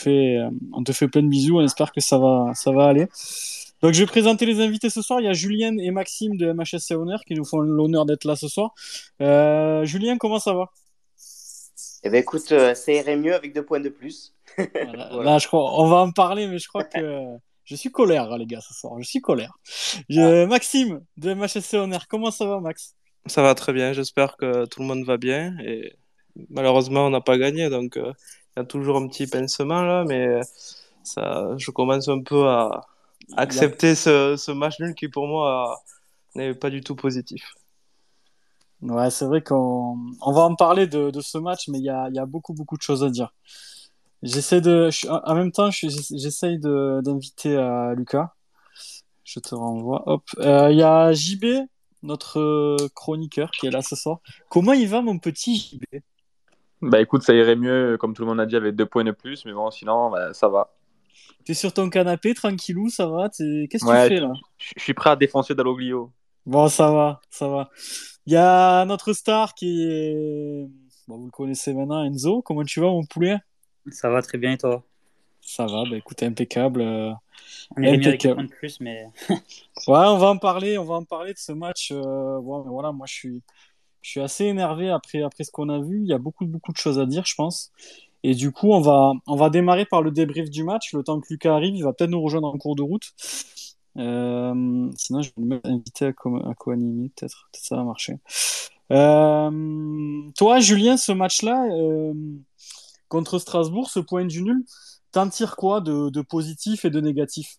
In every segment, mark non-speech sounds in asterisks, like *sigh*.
fait, on te fait plein de bisous. On espère que ça va, ça va aller. Donc, je vais présenter les invités ce soir. Il y a Julien et Maxime de MHSC Honor qui nous font l'honneur d'être là ce soir. Euh, Julien, comment ça va? Eh bien, écoute, euh, ça irait mieux avec deux points de plus. Là, *laughs* je crois, on va en parler, mais je crois que je suis colère, les gars, ce soir. Je suis colère. Je... Ah. Maxime de MHSC Honor, comment ça va, Max? Ça va très bien. J'espère que tout le monde va bien. Et malheureusement, on n'a pas gagné, donc euh, il y a toujours un petit pincement là, mais ça, je commence un peu à accepter ce, ce, match nul qui pour moi n'est pas du tout positif. Ouais, c'est vrai qu'on on va en parler de, de ce match, mais il y a, y a, beaucoup, beaucoup de choses à dire. J'essaie de, en même temps, j'essaye d'inviter à Lucas. Je te renvoie. Hop. Euh, il y a JB, notre chroniqueur, qui est là ce soir. Comment il va, mon petit JB Bah écoute, ça irait mieux, comme tout le monde a dit, avec deux points de plus, mais bon, sinon, bah, ça va. T'es sur ton canapé, tranquillou, ça va Qu'est-ce que tu fais là? Je suis prêt à défoncer Dalloglio. Bon, ça va, ça va. Il y a notre star qui est. Bon, vous le connaissez maintenant, Enzo. Comment tu vas, mon poulet? Ça va très bien et toi? Ça va, bah écoute, impeccable. Euh, on est impeccable. de plus, mais. ouais, on va en parler, on va en parler de ce match. Euh... voilà, moi je suis, je suis assez énervé après, après ce qu'on a vu. Il y a beaucoup, beaucoup de choses à dire, je pense. Et du coup, on va, on va démarrer par le débrief du match. Le temps que Lucas arrive, il va peut-être nous rejoindre en cours de route. Euh, sinon, je vais me inviter à, co à co-animer, peut-être. Peut-être ça va marcher. Euh, toi, Julien, ce match-là, euh, contre Strasbourg, ce point du nul, t'en tires quoi de, de, positif et de négatif?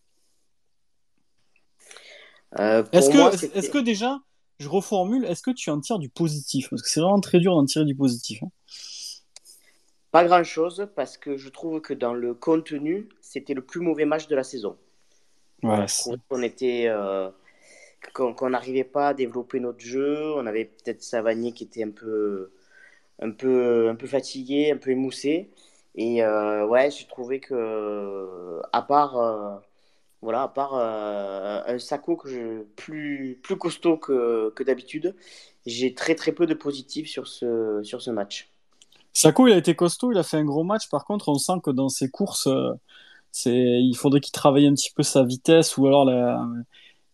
Est-ce que, est que déjà, je reformule, est-ce que tu en tires du positif? Parce que c'est vraiment très dur d'en tirer du positif. Hein. Pas grand-chose parce que je trouve que dans le contenu, c'était le plus mauvais match de la saison. Ouais, on était, euh, qu'on n'arrivait pas à développer notre jeu. On avait peut-être Savanier qui était un peu, un peu, un peu fatigué, un peu émoussé. Et euh, ouais, j'ai trouvé que, à part, euh, voilà, à part un Sako que plus, plus costaud que, que d'habitude, j'ai très très peu de positifs sur ce, sur ce match. Sako, il a été costaud, il a fait un gros match. Par contre, on sent que dans ses courses, euh, c'est, il faudrait qu'il travaille un petit peu sa vitesse ou alors la...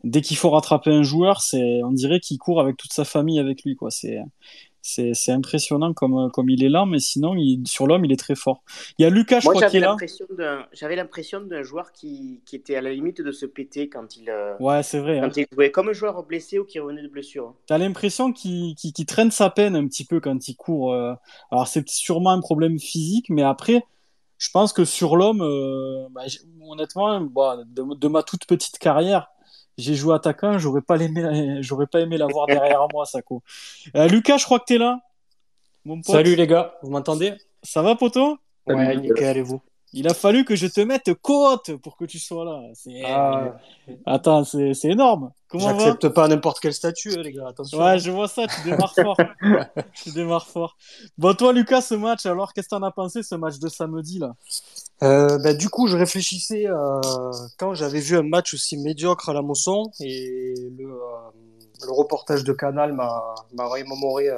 dès qu'il faut rattraper un joueur, c'est, on dirait qu'il court avec toute sa famille avec lui, quoi. C'est impressionnant comme, comme il est là, mais sinon, il, sur l'homme, il est très fort. Il y a Lucas, je crois, qui est là. J'avais l'impression d'un joueur qui, qui, était à la limite de se péter quand il, euh, ouais, c'est vrai, quand hein. il jouait, comme un joueur blessé ou qui revenait de blessure. Tu as l'impression qu'il traîne sa peine un petit peu quand il court. Euh. Alors, c'est sûrement un problème physique, mais après, je pense que sur l'homme, euh, bah, honnêtement, bah, de, ma toute petite carrière, j'ai joué attaquant, j'aurais pas aimé, *laughs* j'aurais pas aimé l'avoir derrière moi, Sako. Euh, Lucas, je crois que tu es là. Salut les gars, vous m'entendez? Ça va, poto Ouais, nickel, et vous il a fallu que je te mette côte pour que tu sois là. Ah. Attends, c'est énorme. J'accepte pas n'importe quel statut, hein, les gars. Attention. Ouais, je vois ça, tu démarres fort. *laughs* tu démarres fort. Bon, toi, Lucas, ce match, alors, qu'est-ce que t'en as pensé, ce match de samedi, là? Euh, bah, Du coup, je réfléchissais euh, quand j'avais vu un match aussi médiocre à la Mosson et le, euh, le reportage de Canal m'a remémoré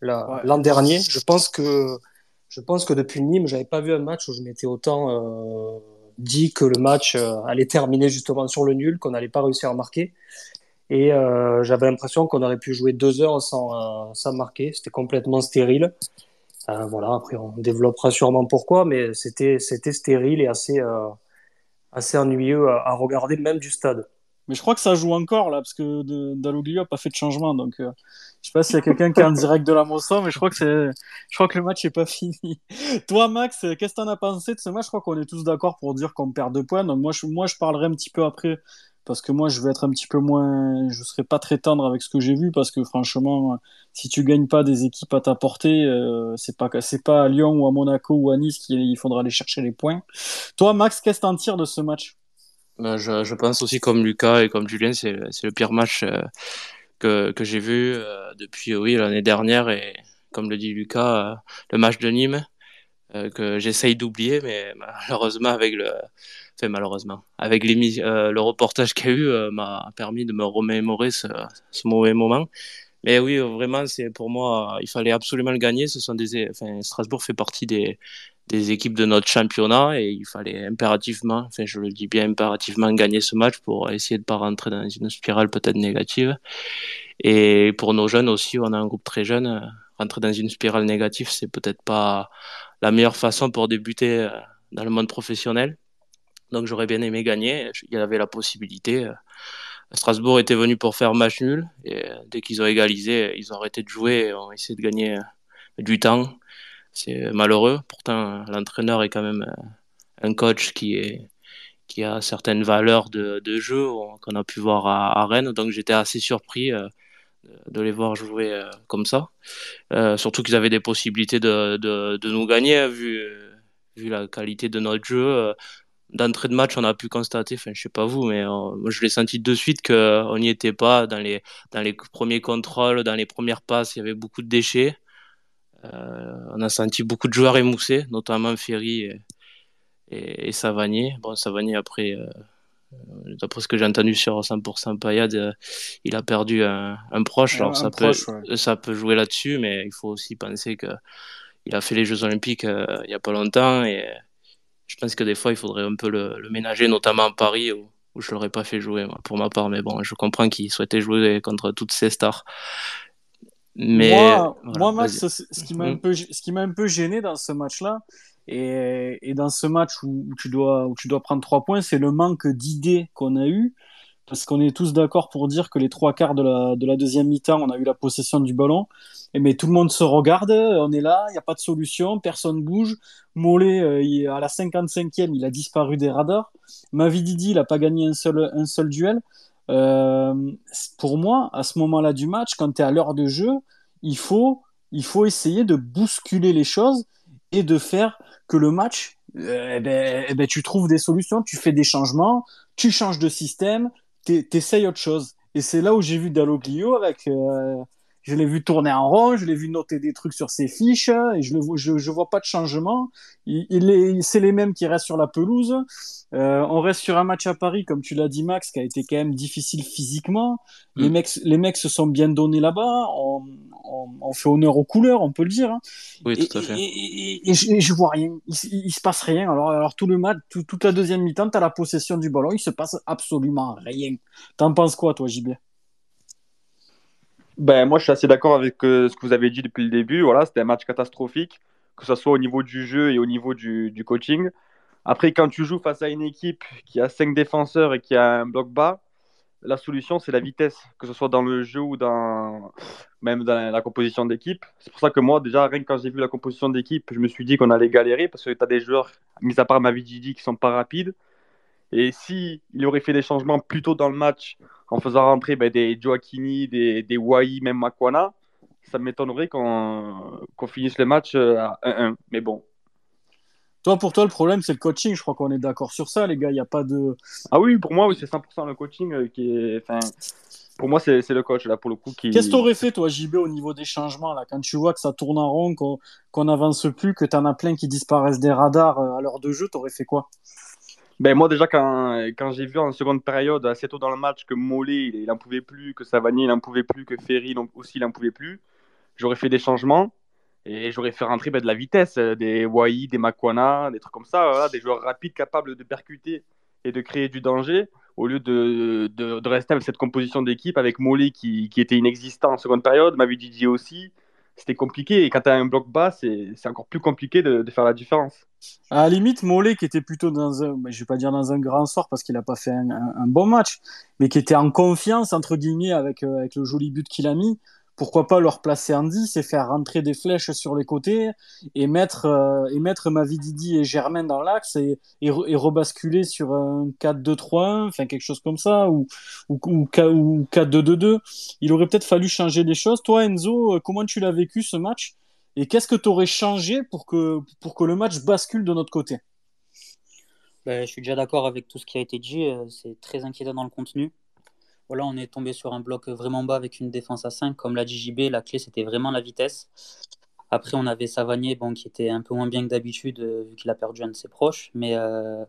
l'an dernier. Je pense que je pense que depuis Nîmes, j'avais pas vu un match où je m'étais autant dit que le match allait terminer justement sur le nul, qu'on n'allait pas réussir à marquer. Et j'avais l'impression qu'on aurait pu jouer deux heures sans, sans marquer. C'était complètement stérile. Voilà, après on développera sûrement pourquoi, mais c'était c'était stérile et assez assez ennuyeux à, regarder même du stade. Mais je crois que ça joue encore là, parce que Dalloglio n'a pas fait de changement. Donc, euh, je sais pas s'il y a quelqu'un qui est en direct de la Mossa, mais je crois que je crois que le match n'est pas *laughs* fini. Toi, Max, qu'est-ce que tu en as pensé de ce match? Je crois qu'on est tous d'accord pour dire qu'on perd deux points. Donc, moi, je, moi, je parlerai un petit peu après, parce que moi, je vais être un petit peu moins, je serai pas très tendre avec ce que j'ai vu, parce que franchement, si tu gagnes pas des équipes à ta portée, euh, c'est pas, c'est pas à Lyon ou à Monaco ou à Nice qu'il faudra aller chercher les points. Toi, Max, qu'est-ce que tu en tires de ce match? Ben, je, je, pense aussi comme Lucas et comme Julien, c'est le pire match euh, que, que j'ai vu euh, depuis oui l'année dernière et comme le dit Lucas, euh, le match de Nîmes que j'essaye d'oublier, mais malheureusement avec le, enfin malheureusement avec les, le reportage qu'il y a eu m'a permis de me remémorer ce, mauvais moment. Mais oui, vraiment, c'est pour moi, il fallait absolument le gagner. Ce sont des, Strasbourg fait partie des, des équipes de notre championnat et il fallait impérativement, enfin je le dis bien impérativement, gagner ce match pour essayer de ne pas rentrer dans une spirale peut-être négative. Et pour nos jeunes aussi, on a un groupe très jeune, rentrer dans une spirale négative, c'est peut-être pas la meilleure façon pour débuter euh, dans le monde professionnel. Donc j'aurais bien aimé gagner, il y avait la possibilité. Strasbourg était venu pour faire match nul et dès qu'ils ont égalisé, ils ont arrêté de jouer et ont essayé de gagner du temps c'est malheureux. Pourtant, l'entraîneur est quand même euh, un coach qui est qui a certaines valeurs de, jeu qu'on a pu voir à, Rennes. Donc j'étais assez surpris euh, de les voir jouer euh, comme ça. surtout qu'ils avaient des possibilités de, de, de, nous gagner, hein, vu, vu la qualité de notre jeu. D'entrée de match, on a pu constater, enfin je sais pas vous, mais je l'ai senti de suite qu'on n'y était pas dans les, dans les premiers contrôles, dans les premières passes, il y avait beaucoup de déchets. Euh, on a senti beaucoup de joueurs émoussés, notamment Ferry et, et. Bon, Savanier, après, euh, d'après ce que j'ai entendu sur 100% Payade, euh, il a perdu un, proche. Alors, ça, peut, ça peut jouer là-dessus, mais il faut aussi penser qu'il a fait les Jeux Olympiques il n'y a pas longtemps et je pense que des fois, il faudrait un peu le, ménager, notamment à Paris où, je ne l'aurais pas fait jouer pour ma part. Mais bon, je comprends qu'il souhaitait jouer contre toutes ces stars. Mais moi, moi Max, ce, qui m'a un peu, ce qui m'a un peu gêné dans ce match-là, et, dans ce match où, tu dois, où tu dois prendre trois points, c'est le manque d'idées qu'on a eu. Parce qu'on est tous d'accord pour dire que les trois quarts de la, de la deuxième mi-temps, on a eu la possession du ballon. Et mais tout le monde se regarde, on est là, il n'y a pas de solution, personne bouge. Mollet, euh, à la 55e, il a disparu des radars. Mavididi, il n'a pas gagné un seul, un seul duel. Euh, pour moi, à ce moment-là du match, quand tu es à l'heure de jeu, il faut, il faut essayer de bousculer les choses de faire que le match, euh, eh ben, eh ben, tu trouves des solutions, tu fais des changements, tu changes de système, tu essayes autre chose. Et c'est là où j'ai vu Dalloglio avec, euh, je l'ai vu tourner en rond, je l'ai vu noter des trucs sur ses fiches, et je ne je, je, vois pas de changement. Il, il c'est les mêmes qui restent sur la pelouse. Euh, on reste sur un match à Paris, comme tu l'as dit Max, qui a été quand même difficile physiquement. Les, mm. mecs, les mecs se sont bien donnés là-bas. On, on, fait honneur aux couleurs, on peut le dire. Hein. Oui, tout à fait. Et, et, je, vois rien. Il, il, se passe rien. Alors, alors tout le match, toute la deuxième mi-temps, tu as la possession du ballon. Il se passe absolument rien. T'en penses quoi, toi, JB ben, moi, je suis assez d'accord avec euh, ce que vous avez dit depuis le début. Voilà, c'était un match catastrophique, que ce soit au niveau du jeu et au niveau du, coaching. Après, quand tu joues face à une équipe qui a cinq défenseurs et qui a un bloc bas, la solution, c'est la vitesse, que ce soit dans le jeu ou dans... même dans la composition d'équipe. C'est pour ça que moi, déjà, rien que quand j'ai vu la composition d'équipe, je me suis dit qu'on allait galérer parce que tu as des joueurs, mis à part Mavididi, qui sont pas rapides. Et si il aurait fait des changements plus tôt dans le match, en faisant rentrer ben, des Joaquini, des, des Wai, même Makwana, ça m'étonnerait qu'on finisse le match euh, à 1-1. Mais bon. Toi, pour toi, le problème, c'est le coaching. Je crois qu'on est d'accord sur ça, les gars. Il n'y a pas de. Ah oui, pour moi, oui, c'est 100% le coaching euh, qui est. Enfin, pour moi, c'est le coach, là, pour le coup. Qui... Qu'est-ce que tu aurais fait, toi, JB, au niveau des changements, là, quand tu vois que ça tourne en rond, qu'on n'avance plus, que tu en as plein qui disparaissent des radars euh, à l'heure de jeu, tu aurais fait quoi? Ben moi déjà quand, quand j'ai vu en seconde période assez tôt dans le match que Mollet il, n'en pouvait plus, que Savanier il n'en pouvait plus, que Ferry aussi il n'en pouvait plus, j'aurais fait des changements et j'aurais fait rentrer ben, de la vitesse, euh, des Wai, des Makwana, des trucs comme ça, des joueurs rapides capables de percuter et de créer du danger au lieu de, de, rester avec cette composition d'équipe avec Mollet qui, qui, était inexistant en seconde période, Didier aussi c'était compliqué. Et quand tu as un bloc bas, c'est encore plus compliqué de, faire la différence. À la limite, Mollet, qui était plutôt dans un, je vais pas dire dans un grand sort parce qu'il n'a pas fait un, un, bon match, mais qui était en confiance, entre guillemets, avec, euh, avec le joli but qu'il a mis, pourquoi pas leur placer en 10 et faire rentrer des flèches sur les côtés et mettre, euh, et mettre Mavididi et Germain dans l'axe et, et, rebasculer sur un 4-2-3-1, enfin quelque chose comme ça, ou, ou, ou, 4-2-2-2. Il aurait peut-être fallu changer des choses. Toi, Enzo, euh, comment tu l'as vécu ce match? Et qu'est-ce que tu aurais changé pour que, le match bascule de notre côté? Ben, Je suis déjà d'accord avec tout ce qui a été dit. Euh, c'est très inquiétant dans le contenu voilà, on est tombé sur un bloc vraiment bas avec une défense à 5. Comme l'a dit JB, la clé, c'était vraiment la vitesse. Après, on avait Savanier, bon, qui était un peu moins bien que d'habitude, euh, vu qu'il a perdu un de ses proches. Mais euh,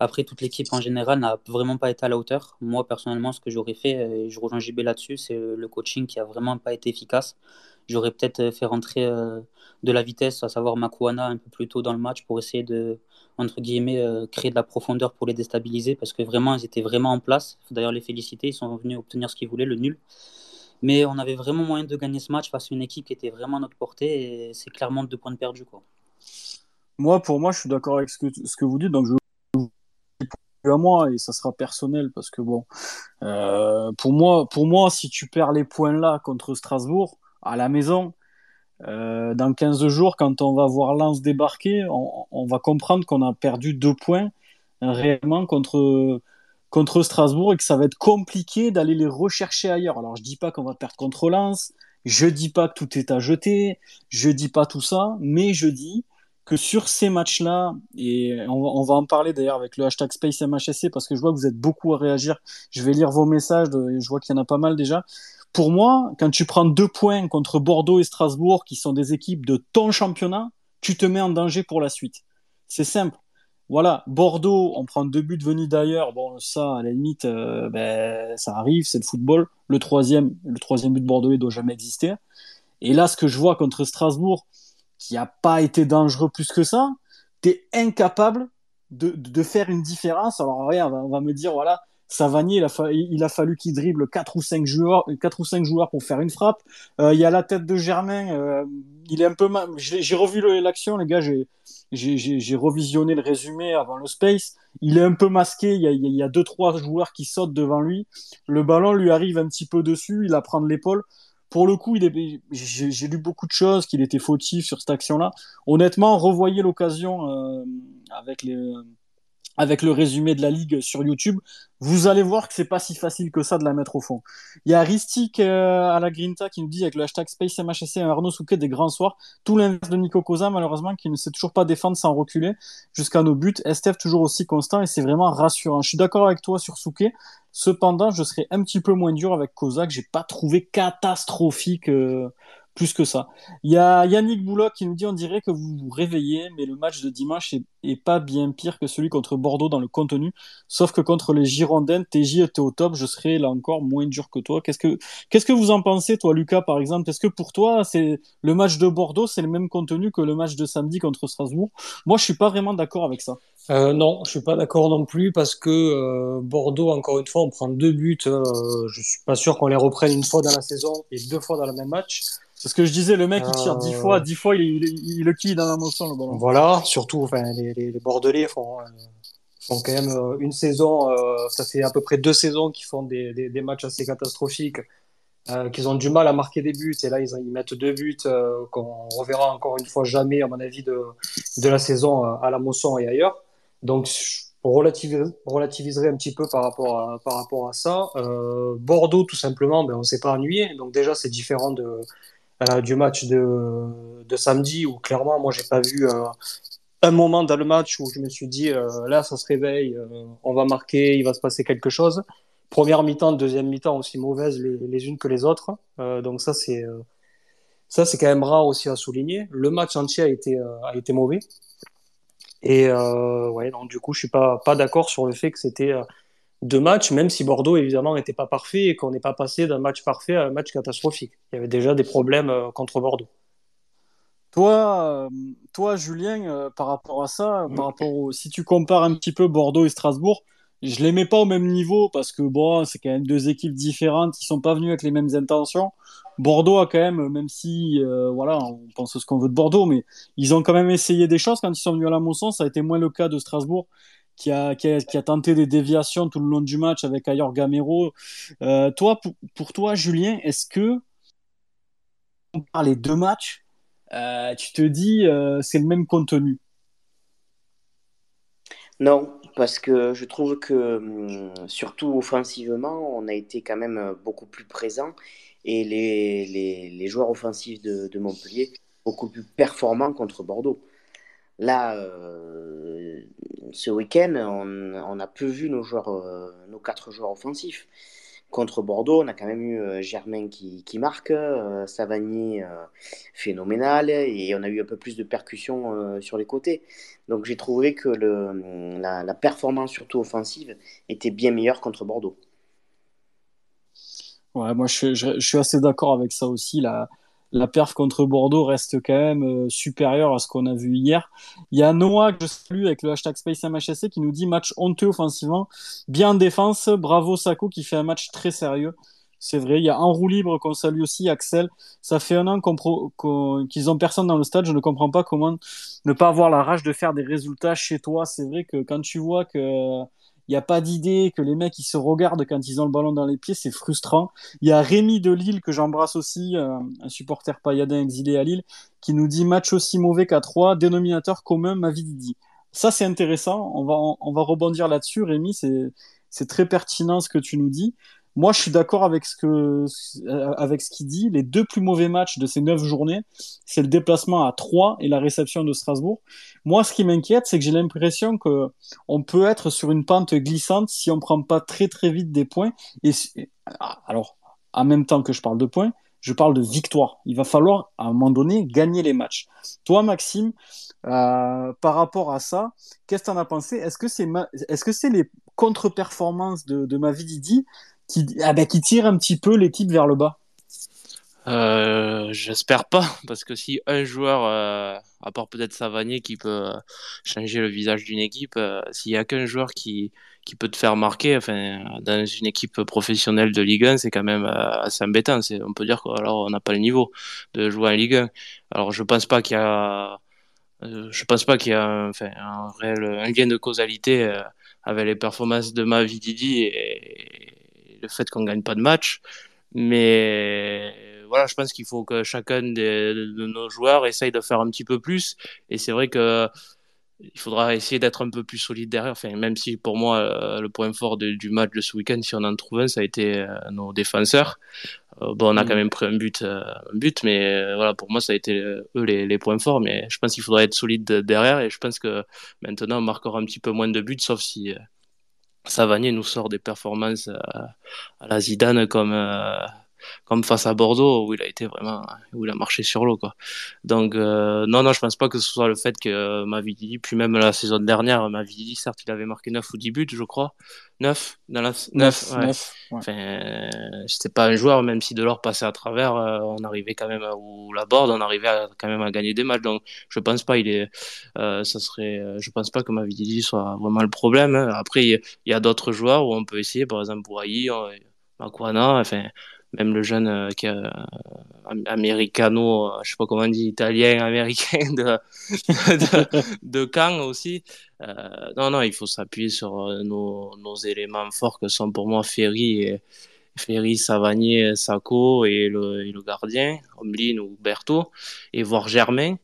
Après, toute l'équipe en général n'a vraiment pas été à la hauteur. Moi, personnellement, ce que j'aurais fait, et je rejoins JB là-dessus, c'est le coaching qui a vraiment pas été efficace. J'aurais peut-être fait rentrer de la vitesse, à savoir Makuana, un peu plus tôt dans le match pour essayer de, entre guillemets, créer de la profondeur pour les déstabiliser parce que vraiment, ils étaient vraiment en place. Il faut d'ailleurs les féliciter, ils sont venus obtenir ce qu'ils voulaient, le nul. Mais on avait vraiment moyen de gagner ce match face à une équipe qui était vraiment à notre portée et c'est clairement deux points de perdu. Quoi. Moi, pour moi, je suis d'accord avec ce que, vous dites. Donc, je à moi et ça sera personnel parce que bon, euh, pour moi, pour moi, si tu perds les points là contre Strasbourg à la maison, euh, dans 15 jours, quand on va voir Lens débarquer, on, va comprendre qu'on a perdu deux points réellement contre Strasbourg et que ça va être compliqué d'aller les rechercher ailleurs. Alors je dis pas qu'on va perdre contre Lens, je dis pas que tout est à jeter, je dis pas tout ça, mais je dis que sur ces matchs-là, et on va, en parler d'ailleurs avec le hashtag SpaceMHSC parce que je vois que vous êtes beaucoup à réagir. Je vais lire vos messages, je vois qu'il y en a pas mal déjà. Pour moi, quand tu prends deux points contre Bordeaux et Strasbourg, qui sont des équipes de ton championnat, tu te mets en danger pour la suite. C'est simple voilà, Bordeaux, on prend deux buts venus d'ailleurs. Bon, ça, à la limite, euh, ben, ça arrive, c'est le football. Le troisième, le troisième but de Bordeaux, il doit jamais exister. Et là, ce que je vois contre Strasbourg, qui n'a pas été dangereux plus que ça, tu es incapable de, faire une différence. Alors, regarde, on va me dire, voilà, Savanier, il a, fallu qu'il dribble 4 ou 5 joueurs, 4 ou 5 joueurs pour faire une frappe. Euh, il y a la tête de Germain, euh, il est un peu. J'ai revu l'action, les gars, j'ai j'ai revisionné le résumé avant le space. Il est un peu masqué. Il y a, il y a deux trois joueurs qui sautent devant lui. Le ballon lui arrive un petit peu dessus. Il apprend de l'épaule. Pour le coup, j'ai lu beaucoup de choses qu'il était fautif sur cette action-là. Honnêtement, revoyez l'occasion euh, avec les avec le résumé de la ligue sur YouTube, vous allez voir que c'est pas si facile que ça de la mettre au fond. Il y a Ristic euh, à la Grinta qui nous dit avec le hashtag SpaceMHSC Arnaud Souquet des grands soirs, tout l'inverse de Nico Cosa malheureusement qui ne sait toujours pas défendre sans reculer jusqu'à nos buts. Estef toujours aussi constant et c'est vraiment rassurant. Je suis d'accord avec toi sur Souquet. Cependant, je serais un petit peu moins dur avec Cosa que j'ai pas trouvé catastrophique. Euh, plus que ça. Il y a Yannick Bouloc qui nous dit on dirait que vous vous réveillez, mais le match de dimanche est, pas bien pire que celui contre Bordeaux dans le contenu. Sauf que contre les Girondins, TJ était au top, je serais là encore moins dur que toi. Qu'est-ce que que vous en pensez, toi, Lucas, par exemple? Est-ce que pour toi, c'est le match de Bordeaux, c'est le même contenu que le match de samedi contre Strasbourg? Moi, je suis pas vraiment d'accord avec ça. Euh, non, je suis pas d'accord non plus parce que euh, Bordeaux, encore une fois, on prend deux buts. Euh, je suis pas sûr qu'on les reprenne une fois dans la saison et deux fois dans le même match. C'est ce que je disais, le mec il tire dix fois, dix fois il, il, le la motion le ballon. Voilà, surtout, enfin, les, les, Bordelais font, font quand même une saison, ça fait à peu près deux saisons qu'ils font des, des, des, matchs assez catastrophiques, qu'ils ont du mal à marquer des buts et là ils, ils mettent deux buts qu'on reverra encore une fois jamais à mon avis de, de la saison à la motion et ailleurs. Donc, on relativiserait un petit peu par rapport à, par rapport à ça. Euh, Bordeaux, tout simplement, ben, on ne s'est pas ennuyé. Donc, déjà, c'est différent de, euh, du match de, de, samedi où clairement, moi, j'ai pas vu euh, un moment dans le match où je me suis dit là, ça se réveille, on va marquer, il va se passer quelque chose. Première mi-temps, deuxième mi-temps aussi mauvaise les, les, unes que les autres. donc, ça, c'est. ça, c'est quand même rare aussi à souligner. Le match entier a été, a été mauvais. Et euh, ouais, donc du coup, je suis pas, pas d'accord sur le fait que c'était euh, deux matchs, même si Bordeaux, évidemment, n'était pas parfait et qu'on n'est pas passé d'un match parfait à un match catastrophique. Il y avait déjà des problèmes euh, contre Bordeaux. Toi, toi Julien, par rapport à ça, par rapport si tu compares un petit peu Bordeaux et Strasbourg, je les mets pas au même niveau parce que bon, c'est quand même deux équipes différentes, ils sont pas venus avec les mêmes intentions. Bordeaux a quand même, même si euh, voilà, on pense ce qu'on veut de Bordeaux, mais ils ont quand même essayé des choses quand ils sont venus à la Mosson. Ça a été moins le cas de Strasbourg qui a, qui a, tenté des déviations tout le long du match avec Ayor Gamero. Euh, toi, pour, pour, toi, Julien, est-ce que par les deux matchs, euh, tu te dis c'est le même contenu? Non, parce que je trouve que, hum, surtout offensivement, on a été quand même euh, beaucoup plus présent et les, les, les joueurs offensifs de, Montpellier beaucoup plus performants contre Bordeaux. Là, euh, ce week-end, on, a peu vu nos, joueurs, euh, nos quatre joueurs offensifs. contre Bordeaux, on a quand même eu euh, Germain qui, marque, euh, Savagny phénoménal, et on a eu un peu plus de percussion sur les côtés. Donc j'ai trouvé que la, performance, surtout offensive, était bien meilleure contre Bordeaux. Ouais, moi je, suis assez d'accord avec ça aussi. La perf contre Bordeaux reste quand même euh, supérieure à ce qu'on a vu hier. Il y a Noah que je salue avec le hashtag SpaceMHSC qui nous dit match honteux offensivement, bien en défense, bravo Sako qui fait un match très sérieux. C'est vrai, il y a un roue libre qu'on salue aussi, Axel. Ça fait un an qu'ils ont personne dans le stade. Je ne comprends pas comment ne pas avoir la rage de faire des résultats chez toi. C'est vrai que quand tu vois que il n'y a pas d'idée, que les mecs ils se regardent quand ils ont le ballon dans les pieds, c'est frustrant. Il y a Rémi de Lille que j'embrasse aussi, euh, un supporter payadin exilé à Lille, qui nous dit match aussi mauvais qu'à 3, dénominateur commun, ma vie dit. Ça c'est intéressant, on va, on va rebondir là-dessus, Rémi, c'est très pertinent ce que tu nous dis. Moi, je suis d'accord avec ce que avec ce qu'il dit. Les deux plus mauvais matchs de ces neuf journées, c'est le déplacement à 3 et la réception de Strasbourg. Moi, ce qui m'inquiète, c'est que j'ai l'impression que on peut être sur une pente glissante si on prend pas très très vite des points. Et alors, en même temps que je parle de points, je parle de victoire. Il va falloir à un moment donné gagner les matchs. Toi, Maxime, euh, par rapport à ça, qu'est-ce que tu en as pensé? Est-ce que c'est est-ce que c'est les contre-performances de, de Mavididi qui, ah ben, qui tire un petit peu l'équipe vers le bas euh, J'espère pas, parce que si un joueur, euh, à part peut-être Savanier, qui peut euh, changer le visage d'une équipe, s'il y a qu'un joueur qui, qui peut te faire marquer, enfin, dans une équipe professionnelle de Ligue 1, c'est quand même assez embêtant. On peut dire qu'on n'a pas le niveau de jouer en Ligue 1. Alors, je pense pas qu'il y a, je pense pas qu'il y a un, enfin, un gain de causalité avec les performances de Mavididi et, le fait qu'on gagne pas de match. Mais voilà, je pense qu'il faut que chacun de, nos joueurs essaye de faire un petit peu plus. Et c'est vrai que il faudra essayer d'être un peu plus solide derrière. Enfin, même si pour moi, euh, le point fort du match de ce week-end, si on en trouve un, ça a été euh, nos défenseurs. Euh, bon, on a quand mm. même pris un but, un but mais voilà, pour moi, ça a été eux les, les points forts. Mais je pense qu'il faudra être solide derrière. Et je pense que maintenant, on marquera un petit peu moins de buts, sauf si Savanier nous sort des performances euh, à la Zidane comme euh, comme face à Bordeaux où il a été vraiment où il a marché sur l'eau quoi. Donc euh, non non je pense pas que ce soit le fait que Mavididi puis même la saison dernière Mavididi certes il avait marqué 9 ou 10 buts je crois 9 dans la 9, ouais. Enfin c'était pas un joueur même si Delors passait à travers euh, on arrivait quand même ou la board on arrivait à, quand même à gagner des matchs donc je pense pas il est euh, ça serait je pense pas que Mavididi soit vraiment le problème hein. après il y, a d'autres joueurs où on peut essayer par exemple Bouraï Makuana enfin même le jeune euh, qui euh, américano, euh, je sais pas comment on dit, italien, *laughs* américain de, de, de aussi. Euh, non, non, il faut s'appuyer sur nos, nos, éléments forts que sont pour moi Ferry, et, Ferry Savanier, Sacco et le, gardien, Omlin ou Berthaud, et voir Germain.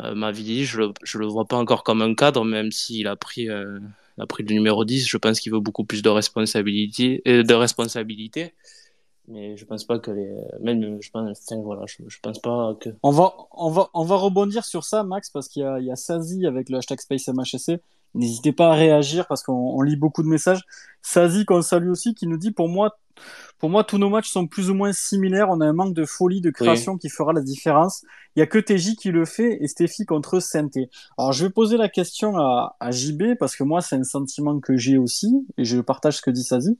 Euh, ma vie, je le, le vois pas encore comme un cadre, même s'il a pris, euh, a pris le numéro 10. Je pense qu'il veut beaucoup plus de responsabilité. de responsabilité mais je pense pas que les même je pense enfin, voilà je, je, pense pas que on va on va on va rebondir sur ça Max parce qu'il y a il y a Sazi avec le hashtag SpaceMHSC n'hésitez pas à réagir parce qu'on lit beaucoup de messages. Sazi qu'on salue aussi qui nous dit pour moi pour moi tous nos matchs sont plus ou moins similaires. On a un manque de folie de création qui fera la différence. Il y a que TJ qui le fait et Stéphie contre Sainté. Alors je vais poser la question à, à JB parce que moi c'est un sentiment que j'ai aussi et je partage ce que dit Sazi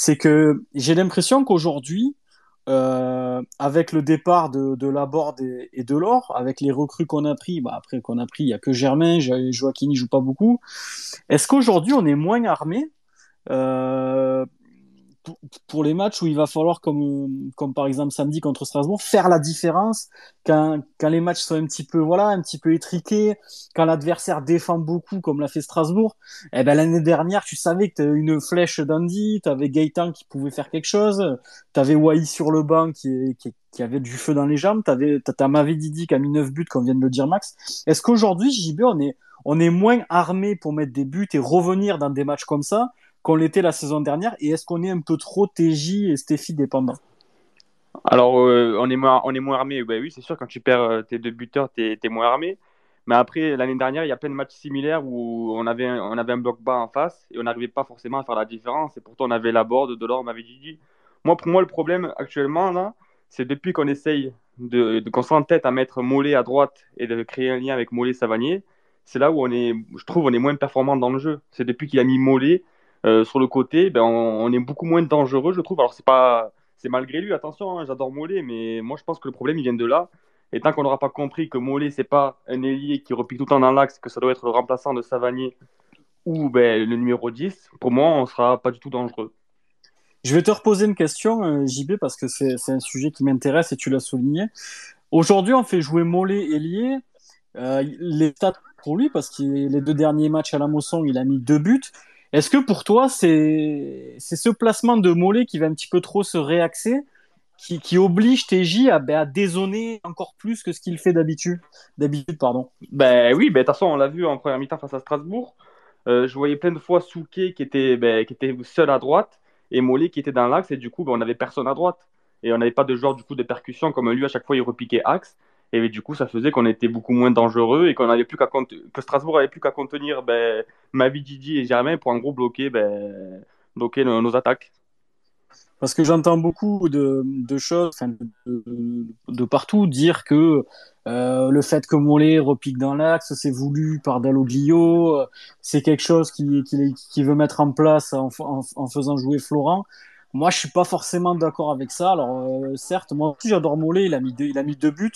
c'est que j'ai l'impression qu'aujourd'hui, euh, avec le départ de, de Laborde et, de l'or, avec les recrues qu'on a pris, bah après qu'on a pris, il y a que Germain, Joaquin n'y joue pas beaucoup. Est-ce qu'aujourd'hui on est moins armé? Euh, pour, les matchs où il va falloir, comme, comme par exemple samedi contre Strasbourg, faire la différence quand, quand les matchs sont un petit peu, voilà, un petit peu étriqués, quand l'adversaire défend beaucoup, comme l'a fait Strasbourg. Eh ben, l'année dernière, tu savais que tu une flèche d'Andy, tu avais Gaëtan qui pouvait faire quelque chose, tu avais Wai sur le banc qui, qui, avait du feu dans les jambes, tu avais, t'as Mavididi qui a mis 9 buts, comme vient de le dire Max. Est-ce qu'aujourd'hui, JB, on est, on est moins armé pour mettre des buts et revenir dans des matchs comme ça qu'on l'était la saison dernière Et est-ce qu'on est un peu trop TJ et Stéphie dépendant? Alors, euh, on, est moins, on est moins armé. Bah oui, c'est sûr, quand tu perds euh, tes deux buteurs, tu es, moins armé. Mais après, l'année dernière, il y a plein de matchs similaires où on avait, on avait un bloc bas en face et on n'arrivait pas forcément à faire la différence. Et pourtant, on avait la board, Delors m'avait dit Moi, pour moi, le problème actuellement, là, c'est depuis qu'on essaye de, de qu'on s'entête à mettre Mollet à droite et de créer un lien avec Mollet Savanier, c'est là où on est, je trouve, on est moins performant dans le jeu. C'est depuis qu'il a mis Mollet euh, sur le côté, ben on, est beaucoup moins dangereux, je trouve. Alors c'est pas, c'est malgré lui, attention, hein, j'adore Mollet, mais moi je pense que le problème il vient de là. Et tant qu'on n'aura pas compris que Mollet c'est pas un ailier qui repique tout le temps dans l'axe, que ça doit être le remplaçant de Savanier ou ben, le numéro 10, pour moi on sera pas du tout dangereux. Je vais te reposer une question, euh, JB, parce que c'est un sujet qui m'intéresse et tu l'as souligné. Aujourd'hui, on fait jouer Mollet et Lié. Euh, les stats pour lui, parce que les deux derniers matchs à la Mosson, il a mis deux buts. Est-ce que pour toi, c'est ce placement de Mollet qui va un petit peu trop se réaxer, qui, qui oblige TJ à, ben, à dézonner encore plus que ce qu'il fait d'habitude D'habitude, pardon? Ben oui, ben, de toute façon, on l'a vu en première mi-temps face à Strasbourg. Euh, je voyais plein de fois Souquet qui était, ben, qui était seul à droite et Mollet qui était dans l'axe, et du coup, ben, on n'avait personne à droite. Et on n'avait pas de genre du coup, de percussion comme lui, à chaque fois, il repiquait axe. Et du coup, ça faisait qu'on était beaucoup moins dangereux et qu'on avait plus qu'à que Strasbourg avait plus qu'à contenir ben, Mavi, Didi et Germain pour en gros bloquer, ben, bloquer nos, attaques. Parce que j'entends beaucoup de, de choses, de, de, partout, dire que euh, le fait que Mollet repique dans l'axe, c'est voulu par Dalloglio, c'est quelque chose qu'il qui, qui veut mettre en place en, en faisant jouer Florent. Moi, je suis pas forcément d'accord avec ça. Alors, euh, certes, moi aussi, j'adore Mollet. Il a mis deux, il a mis deux buts,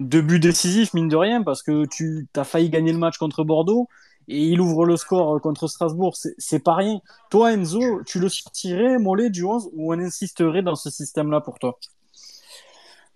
deux buts décisifs, mine de rien, parce que tu as failli gagner le match contre Bordeaux et il ouvre le score contre Strasbourg. C'est pas rien. Toi, Enzo, tu le sortirais, Mollet, du 11, ou on insisterait dans ce système-là pour toi?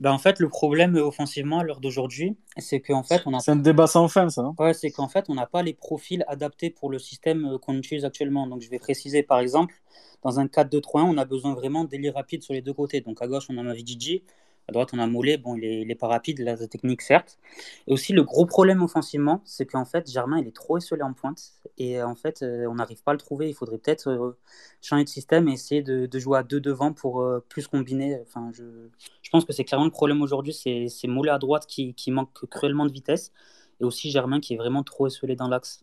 Ben en fait, le problème offensivement à l'heure d'aujourd'hui, c'est qu'en fait, on a. C'est un débat sans fin, ça. Ouais, c'est qu'en fait, on n'a pas les profils adaptés pour le système euh, qu'on utilise actuellement. Donc, je vais préciser, par exemple, dans un 4-2-3-1, on a besoin vraiment d'élite rapide sur les deux côtés. Donc, à gauche, on a Vijiji. À droite, on a Mollet. Bon, il n'est pas rapide, a la technique, certes. Et aussi, le gros problème offensivement, c'est qu'en fait, Germain, il est trop esselé en pointe. Et en fait, euh, on n'arrive pas à le trouver. Il faudrait peut-être euh, changer de système et essayer de, jouer à deux devant pour euh, plus combiner. Enfin, je, je pense que c'est clairement le problème aujourd'hui. C'est Mollet à droite qui, qui manque cruellement de vitesse. Et aussi Germain qui est vraiment trop esselé dans l'axe.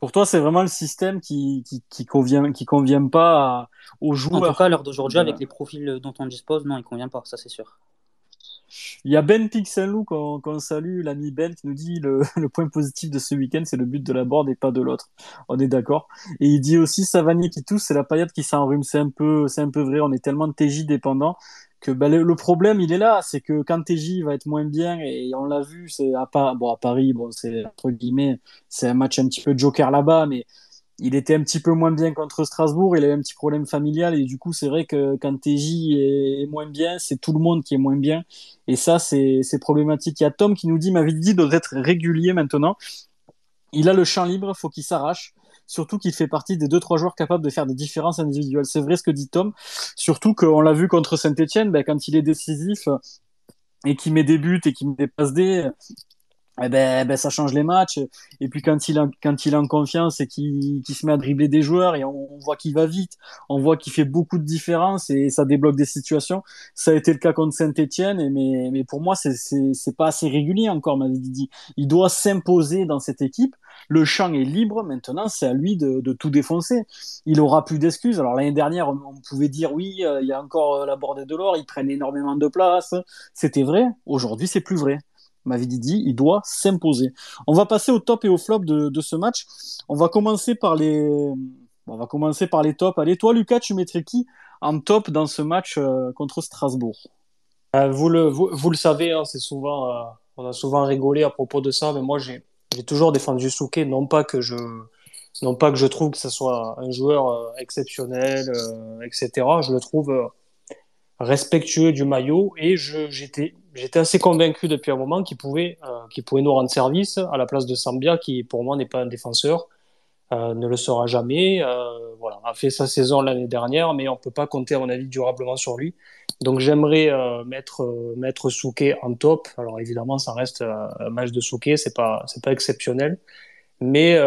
Pour toi, c'est vraiment le système qui, qui, qui convient, qui convient pas aux joueurs. En tout cas, à l'heure d'aujourd'hui, avec les profils dont on dispose, non, il convient pas, ça c'est sûr. Il y a Ben Pixelou qu'on salue, l'ami Ben, qui nous dit le, *laughs* le point positif de ce week-end, c'est le but de la board et pas de l'autre. On est d'accord. Et il dit aussi Savanier qui tousse, c'est la paillette qui s'enrhume. C'est un peu, c'est un peu vrai. On est tellement TJ dépendant que bah, le, problème il est là, c'est que quand TJ va être moins bien et on l'a vu, c'est à, bon, à Paris, bon c'est entre guillemets, c'est un match un petit peu joker là-bas, mais il était un petit peu moins bien contre Strasbourg, il avait un petit problème familial et du coup c'est vrai que quand TJ est, moins bien, c'est tout le monde qui est moins bien et ça c'est problématique. Il y a Tom qui nous dit, m'avait dit doit être régulier maintenant. Il a le champ libre, faut qu'il s'arrache surtout qu'il fait partie des deux trois joueurs capables de faire des différences individuelles. C'est vrai ce que dit Tom, surtout qu'on l'a vu contre Saint-Etienne, ben, quand il est décisif et qu'il met des buts et qu'il met des passes des eh ben, ben, ça change les matchs. Et puis quand il, a, quand il est en confiance et qu'il se met à dribbler des joueurs et on, voit qu'il va vite, on voit qu'il fait beaucoup de différences et ça débloque des situations. Ça a été le cas contre Saint-Etienne, mais, mais pour moi, c'est pas assez régulier encore, m'avait dit. Il doit s'imposer dans cette équipe. Le champ est libre, maintenant c'est à lui de, de, tout défoncer. Il aura plus d'excuses. Alors l'année dernière, on, pouvait dire oui, euh, il y a encore euh, la bordée de l'or, ils prennent énormément de place. C'était vrai. Aujourd'hui, c'est plus vrai m'avait dit, il doit s'imposer. On va passer au top et au flop de, ce match. On va commencer par les, on va commencer par les tops. Allez, toi, Lucas, tu mettrais qui en top dans ce match euh, contre Strasbourg? Euh, vous, le, vous, le savez, hein, c'est souvent, euh, on a souvent rigolé à propos de ça, mais moi, j'ai toujours défendu Souquet, non pas que je, non pas que je trouve que ce soit un joueur exceptionnel, etc. Je le trouve respectueux du maillot et j'étais j'étais assez convaincu depuis un moment qu'il pouvait, euh, pouvait nous rendre service à la place de Sambia, qui pour moi n'est pas un défenseur, euh, ne le sera jamais. Euh, voilà, a fait sa saison l'année dernière, mais on peut pas compter à mon avis durablement sur lui. Donc j'aimerais euh, mettre mettre Souquet en top. Alors évidemment, ça reste un match de Souquet, c'est pas c'est pas exceptionnel. Mais,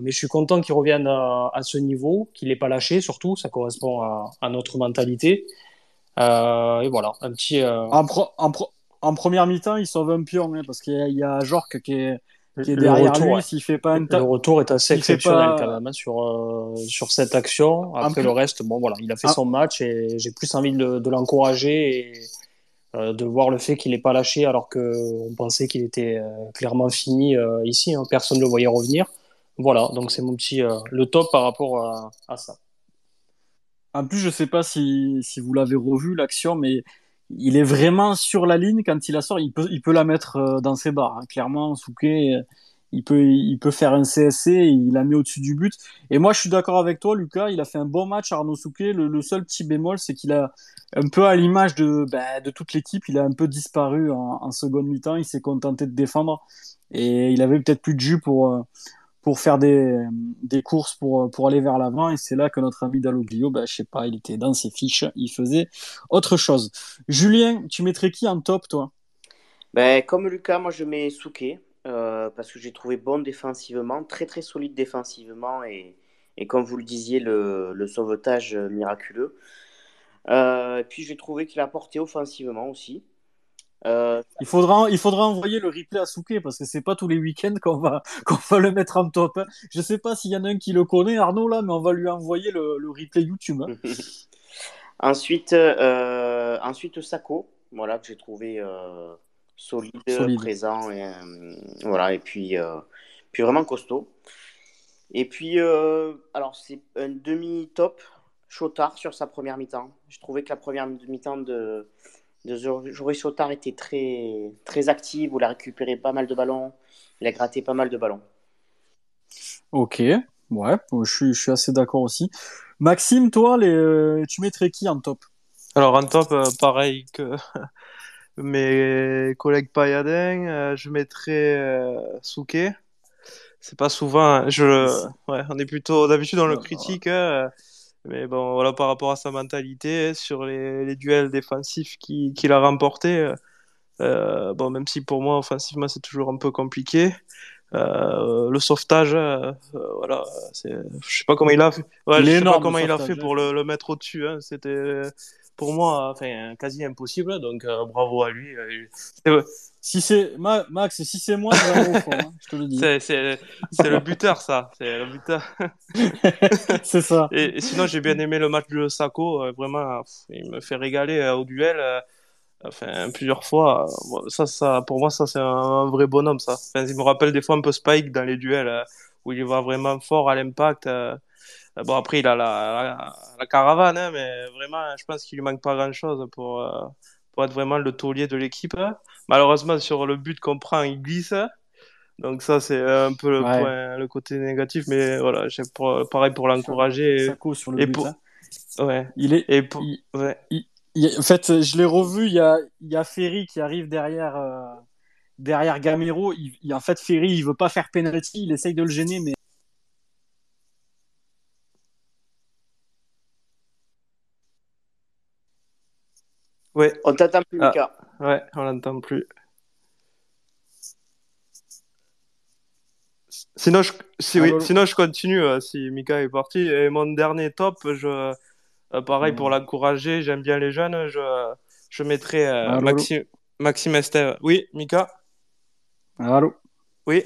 mais je suis content qu'il revienne à, ce niveau, qu'il n'ait pas lâché, surtout, ça correspond à, notre mentalité. Euh, et voilà, un petit. En première mi-temps, il sauve un pion, hein, parce qu'il y, a Jorque qui est, qui est derrière lui, s'il fait pas un Le retour est assez exceptionnel quand même hein, sur, euh, sur cette action. Après le reste, bon voilà, il a fait ah. son match et j'ai plus envie de, de l'encourager et euh, de voir le fait qu'il n'ait pas lâché alors qu'on pensait qu'il était euh, clairement fini ici. Hein, personne ne le voyait revenir. Voilà, donc c'est mon petit le top par rapport à, à, ça. En plus, je sais pas si, si vous l'avez revu l'action, mais il est vraiment sur la ligne quand il la sort. Il peut, la mettre euh, dans ses barres. Hein. Clairement, Souquet, euh, il peut, faire un CSC. il l'a mis au-dessus du but. Et moi, je suis d'accord avec toi, Lucas. Il a fait un bon match, Arnaud Souquet. Le, seul petit bémol, c'est qu'il a un peu à l'image de, ben, toute l'équipe, il a un peu disparu en, en seconde mi-temps. Il s'est contenté de défendre et il avait peut-être plus de jus pour. Euh, pour faire des, courses pour, aller vers l'avant. Et c'est là que notre ami Dalloglio, bah, je sais pas, il était dans ses fiches, il faisait autre chose. Julien, tu mettrais qui en top, toi? Ben, Comme Lucas, moi je mets Souquet, euh, parce que j'ai trouvé bon défensivement, très très solide défensivement, et, et comme vous le disiez, le, le sauvetage miraculeux. Euh, puis j'ai trouvé qu'il a porté offensivement aussi. Euh, il, faudra, il faudra envoyer le replay à Souquet parce que c'est pas tous les week-ends qu'on va, *laughs* qu'on va le mettre en top. Hein. Je sais pas s'il y en a un qui le connaît, Arnaud, là, mais on va lui envoyer le, le replay YouTube. Hein. *laughs* ensuite, euh, ensuite, Sako, voilà, que j'ai trouvé euh, solide, présent, et, voilà, et puis, puis vraiment costaud. Et puis, alors, c'est un demi-top, Chotard sur sa première mi-temps. Je trouvais que la première mi-temps de Joris Chotard était très, très actif, il a récupéré pas mal de ballons, il a gratté pas mal de ballons. Ok, ouais, je suis, je suis assez d'accord aussi. Maxime, toi, les, euh, tu mettrais qui en top? Alors en top, euh, pareil que *laughs* mes collègues Payadin, euh, je mettrais Souquet. C'est pas souvent, je, ouais, on est plutôt d'habitude dans le critique. Hein, mais bon, voilà, par rapport à sa mentalité, sur les, les duels défensifs qu'il a remportés, euh, bon, même si pour moi, offensivement, c'est toujours un peu compliqué. Euh, le sauvetage, euh, voilà, je sais pas comment il a fait. Ouais, je sais pas comment il a fait pour le, le mettre au-dessus. Hein. C'était pour moi, enfin, quasi impossible. Donc, bravo à lui. Si c'est Max, si c'est moi, hein, je te le dis. C'est le buteur, ça. C'est le buteur. *laughs* c'est ça. Et, sinon, j'ai bien aimé le match de Sako. Euh, vraiment, il me fait régaler euh, au duel. Euh, enfin, plusieurs fois. Ça, ça, pour moi, ça, c'est un, vrai bonhomme, ça. Enfin, il me rappelle des fois un peu Spike dans les duels où il va vraiment fort à l'impact. Bon, après, il a la, la, caravane, hein, mais vraiment, je pense qu'il lui manque pas grand-chose pour, pour être vraiment le taulier de l'équipe. Malheureusement, sur le but qu'on prend, il glisse. Donc ça, c'est un peu le, point, le côté négatif, mais voilà, j'ai pareil pour l'encourager. Sur le but, pour... Hein. Ouais. Il est. Et pour... ouais. en fait, je l'ai revu. Il y a, il y a Ferry qui arrive derrière, euh, derrière Gamero. Il, en fait, Ferry, il veut pas faire penalty. Il essaye de le gêner, mais Ouais. On t'entend plus, Lucas. Ah, ouais, on l'entend plus. Sinon, je, si, oui, sinon, je continue euh, si Mika est parti. Et mon dernier top, je, euh, pareil, pour hmm. l'encourager, j'aime bien les jeunes, je, je mettrai euh, Maxime, Maxime Esteve. Oui, Mika? Allô Oui.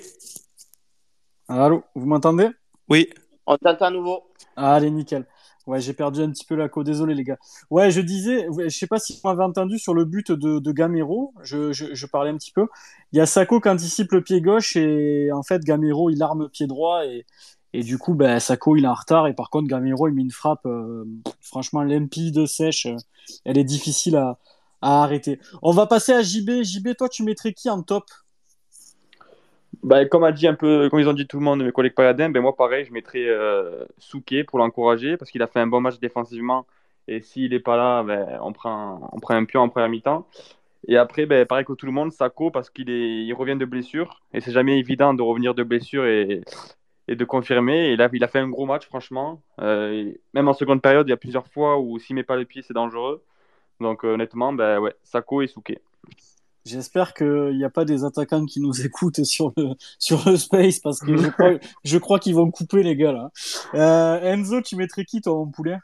Allô, vous m'entendez? Oui. On t'entend à nouveau. Allez, nickel. Ouais, j'ai perdu un petit peu la côte. Désolé, les gars. Ouais, je disais, je sais pas si vous m'avez entendu sur le but de, Gamero. Je, je, je, parlais un petit peu. Il y a Sako qui anticipe le pied gauche et en fait, Gamero, il arme pied droit et, et du coup, ben, Sako, il est en retard. Et par contre, Gamero, il met une frappe, euh, franchement, limpide, sèche. elle est difficile à, à arrêter. On va passer à JB. JB, toi, tu mettrais qui en top? Bah, comme a dit un peu, comme ils ont dit tout le monde, mes collègues paladins, ben moi pareil, je mettrais euh, Souquet pour l'encourager parce qu'il a fait un bon match défensivement et s'il n'est pas là, ben, on, prend, on prend un pion en première mi-temps. Et après, ben, pareil que tout le monde, Sako parce qu'il est, il revient de blessure et c'est jamais évident de revenir de blessure et, et de confirmer. Et là, il a fait un gros match, franchement. Euh, même en seconde période, il y a plusieurs fois où s'il met pas le pied, c'est dangereux. Donc honnêtement, ben ouais, Sako et Souquet. J'espère qu'il n'y a pas des attaquants qui nous *laughs* écoutent sur le, sur le space parce que je crois, *laughs* je crois qu'ils vont couper les gars là. Euh, Enzo, tu mettrais qui toi en poulet?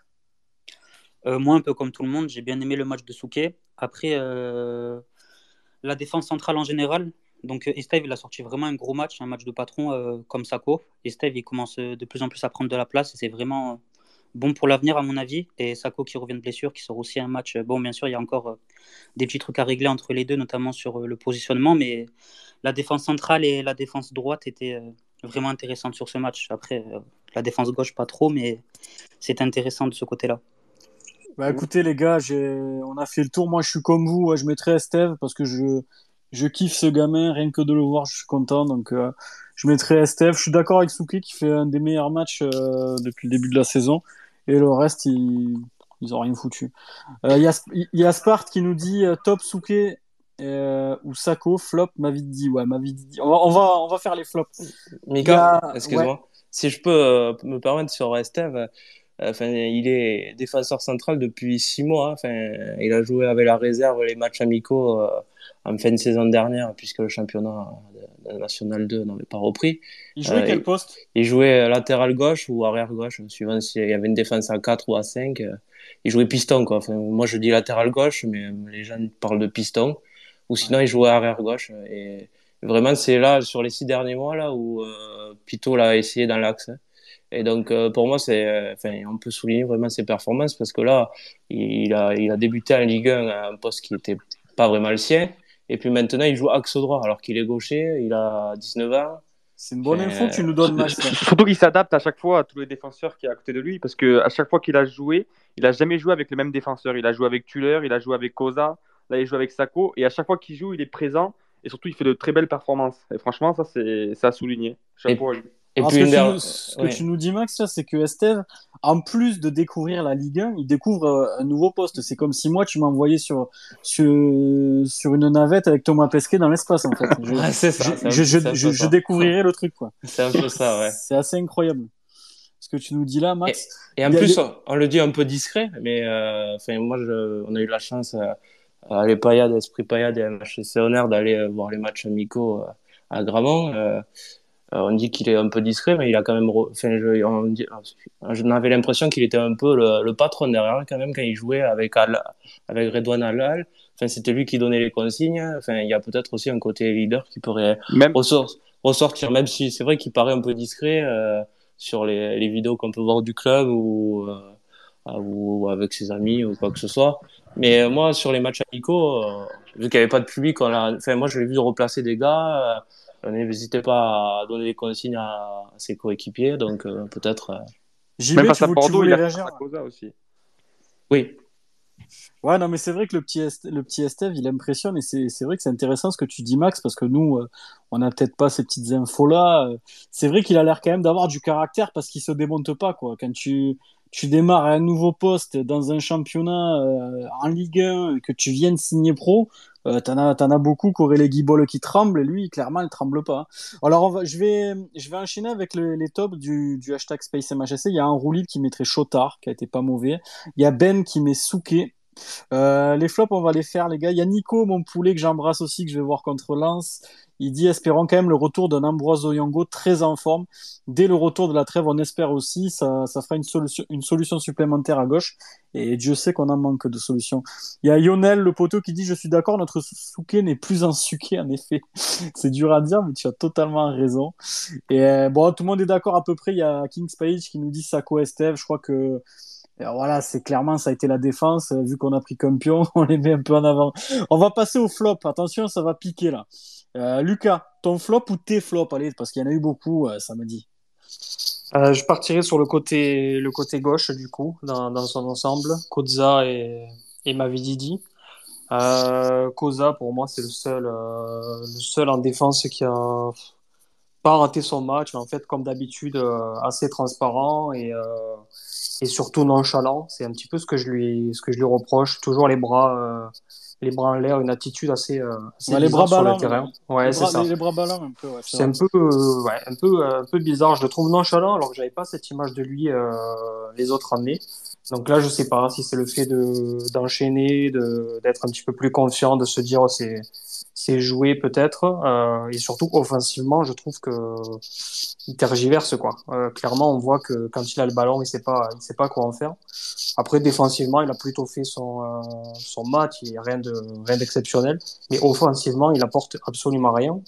Euh, Moi, un peu comme tout le monde, j'ai bien aimé le match de Souquet. Après, euh, la défense centrale en général, Donc Esteve, il a sorti vraiment un gros match, un match de patron comme Sako. Esteve, il commence de plus en plus à prendre de la place et c'est vraiment bon pour l'avenir à mon avis. Et Sako qui revient de blessure, qui sort aussi un match. Bon, bien sûr, il y a encore des petits trucs à régler entre les deux, notamment sur le positionnement, mais la défense centrale et la défense droite étaient vraiment intéressantes sur ce match. Après, la défense gauche, pas trop, mais c'est intéressant de ce côté-là. Bah écoutez les gars, on a fait le tour. Moi je suis comme vous, je mettrais Esteve parce que je, kiffe ce gamin, rien que de le voir, je suis content. Donc euh, je mettrais Esteve. Je suis d'accord avec Souki qui fait un des meilleurs matchs euh, depuis le début de la saison. Et le reste, ils, ils ont rien foutu. Euh, il y, y, a Spart qui nous dit top Souké ou Sako, flop Mavidi. Ouais, Mavidi. On va, on va, on va faire les flops. Mika, excuse-moi. Si je peux me permettre sur Esteve, Enfin, il est défenseur central depuis six mois. Hein. Enfin, il a joué avec la réserve les matchs amicaux euh, en fin de saison dernière, puisque le championnat national 2 n'avait pas repris. Il jouait quel poste? Il jouait latéral gauche ou arrière gauche, suivant s'il y avait une défense à 4 ou à 5. Il jouait piston, quoi. Enfin, moi, je dis latéral gauche, mais les gens parlent de piston. Ou sinon, il jouait arrière gauche. Et vraiment, c'est là, sur les six derniers mois, là, où euh, Pito l'a essayé dans l'axe. Hein. Et donc, euh, pour moi, c'est, euh, enfin, on peut souligner vraiment ses performances parce que là, il a, il a débuté en Ligue 1 à un poste qui n'était pas vraiment le sien. Et puis maintenant, il joue axe droit alors qu'il est gaucher, il a 19 ans. C'est une bonne info que tu nous donnes, Max. *laughs* Surtout qu'il s'adapte à chaque fois à tous les défenseurs qui est à côté de lui parce qu'à chaque fois qu'il a joué, il a jamais joué avec les mêmes défenseurs. Il a joué avec Tuller, il a joué avec Koza, là il joue avec Sako. Et à chaque fois qu'il joue, il est présent et surtout il fait de très belles performances. Et franchement, ça, c'est à souligner. Chapeau à lui. Et puis ce, que, tu, nous dis, Max, c'est que Esteve, en plus de découvrir la Ligue 1, il découvre euh, un nouveau poste. C'est comme si moi, tu m'envoyais sur, sur, sur une navette avec Thomas Pesquet dans l'espace, en fait. Je, *laughs* c'est ça. Je, je, je, découvrirais le truc, quoi. C'est un peu ça, ouais. C'est assez incroyable. Ce que tu nous dis là, Max. Et, en plus, on, le dit un peu discret, mais euh, enfin, moi, on a eu la chance euh, à l'Epayade, Esprit Payade et à MHC Honneur d'aller euh, voir les matchs amicaux à Gramont. Euh, on dit qu'il est un peu discret, mais il a quand même. Enfin, je, on je n'avais l'impression qu'il était un peu le, patron derrière quand même quand il jouait avec Al, avec Redouane Alal. Enfin, c'était lui qui donnait les consignes. Enfin, il y a peut-être aussi un côté leader qui pourrait même... ressortir, même si c'est vrai qu'il paraît un peu discret euh, sur les, les vidéos qu'on peut voir du club ou, euh, ou avec ses amis ou quoi que ce soit. Mais moi, sur les matchs amicaux, vu qu'il n'y avait pas de public, on a... enfin, moi, je l'ai vu replacer des gars N'hésitez pas à donner des consignes à, ses coéquipiers, donc euh, peut-être. Euh... Même face à Bordeaux, il a réagir, Cosa aussi. Oui. Ouais, non, mais c'est vrai que le petit, le petit Estève, il impressionne et c'est vrai que c'est intéressant ce que tu dis, Max, parce que nous, euh, on n'a peut-être pas ces petites infos-là. C'est vrai qu'il a l'air quand même d'avoir du caractère parce qu'il se démonte pas, quoi. Quand tu, tu démarres à un nouveau poste dans un championnat euh, en Ligue 1, que tu viennes signer pro, euh, t'en as, beaucoup qui auraient les guibolles qui tremblent, et lui, clairement, il tremble pas. Alors, je, vais, je vais enchaîner avec les tops du, du hashtag SpaceMHSC. Il y a un roulide qui mettrait Chotard, qui a été pas mauvais. Il y a Ben qui met Souké. Euh, les flops, on va les faire, les gars. Il y a Nico, mon poulet, que j'embrasse aussi, que je vais voir contre Lens. Il dit espérons quand même le retour d'un Ambroise Oyongo très en forme. Dès le retour de la trêve, on espère aussi. Ça, ça fera une solution, supplémentaire à gauche. Et Dieu sait qu'on en manque de solutions. Il y a Lionel, le poteau, qui dit Je suis d'accord, notre Souké n'est plus un Souké, en effet. *laughs* C'est dur à dire, mais tu as totalement raison. Et euh, bon, tout le monde est d'accord à peu près. Il y a King's Page qui nous dit Sako Esteve. Je crois que voilà, c'est clairement ça a été la défense. Vu qu'on a pris comme pion, *laughs* on les met un peu en avant. On va passer au flop. Attention, ça va piquer là. Euh, Lucas, ton flop ou tes flops parce qu'il y en a eu beaucoup euh, samedi. Euh, je partirai sur le côté, le côté gauche, du coup, dans, dans son ensemble. Koza et, et Mavididi. Euh, Koza, pour moi, c'est le seul, euh, le seul en défense qui a pas raté son match, en fait, comme d'habitude, euh, assez transparent et, et surtout nonchalant. C'est un petit peu ce que je lui, ce que je lui reproche. Toujours les bras les bras en l'air, une attitude assez, euh, les bras sur le terrain. Ouais, c'est ça. Les, bras ballants un peu. c'est un peu, euh, ouais, un peu, euh, un peu bizarre. Je le trouve nonchalant alors que j'avais pas cette image de lui les autres années. Donc là, je sais pas si c'est le fait de d'enchaîner, de d'être un petit peu plus confiant, de se dire oh, c'est c'est joué peut-être. Euh, et surtout, offensivement, je trouve que il tergiverse, quoi. Euh, clairement, on voit que quand il a le ballon, il sait pas, il sait pas quoi en faire. Après, défensivement, il a plutôt fait son, euh, son match. Il n'y a rien de, rien d'exceptionnel. Mais offensivement, il apporte absolument rien.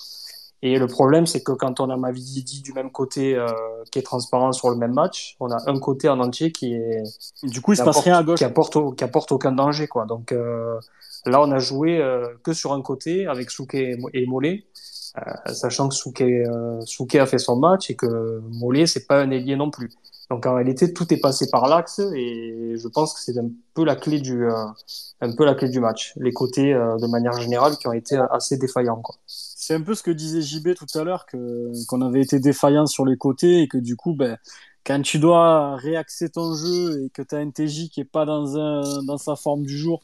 Et le problème, c'est que quand on a Mavididi du même côté euh, qui est transparent sur le même match, on a un côté en entier qui est. Du coup, il se passe rien à gauche. Qui apporte, qui apporte aucun danger, quoi. Donc euh, là, on a joué euh, que sur un côté avec Souke et Mollet, euh, sachant que Souke, Souke a fait son match et que Mollet, c'est pas un ailier non plus. Donc en réalité, tout est passé par l'axe et je pense que c'est un peu la clé du, un peu la clé du match. Les côtés, de manière générale, qui ont été assez défaillants, quoi. C'est un peu ce que disait JB tout à l'heure, qu'on avait été défaillant sur les côtés et que du coup, ben, quand tu dois réaxer ton jeu et que tu as un TJ qui est pas dans, sa forme du jour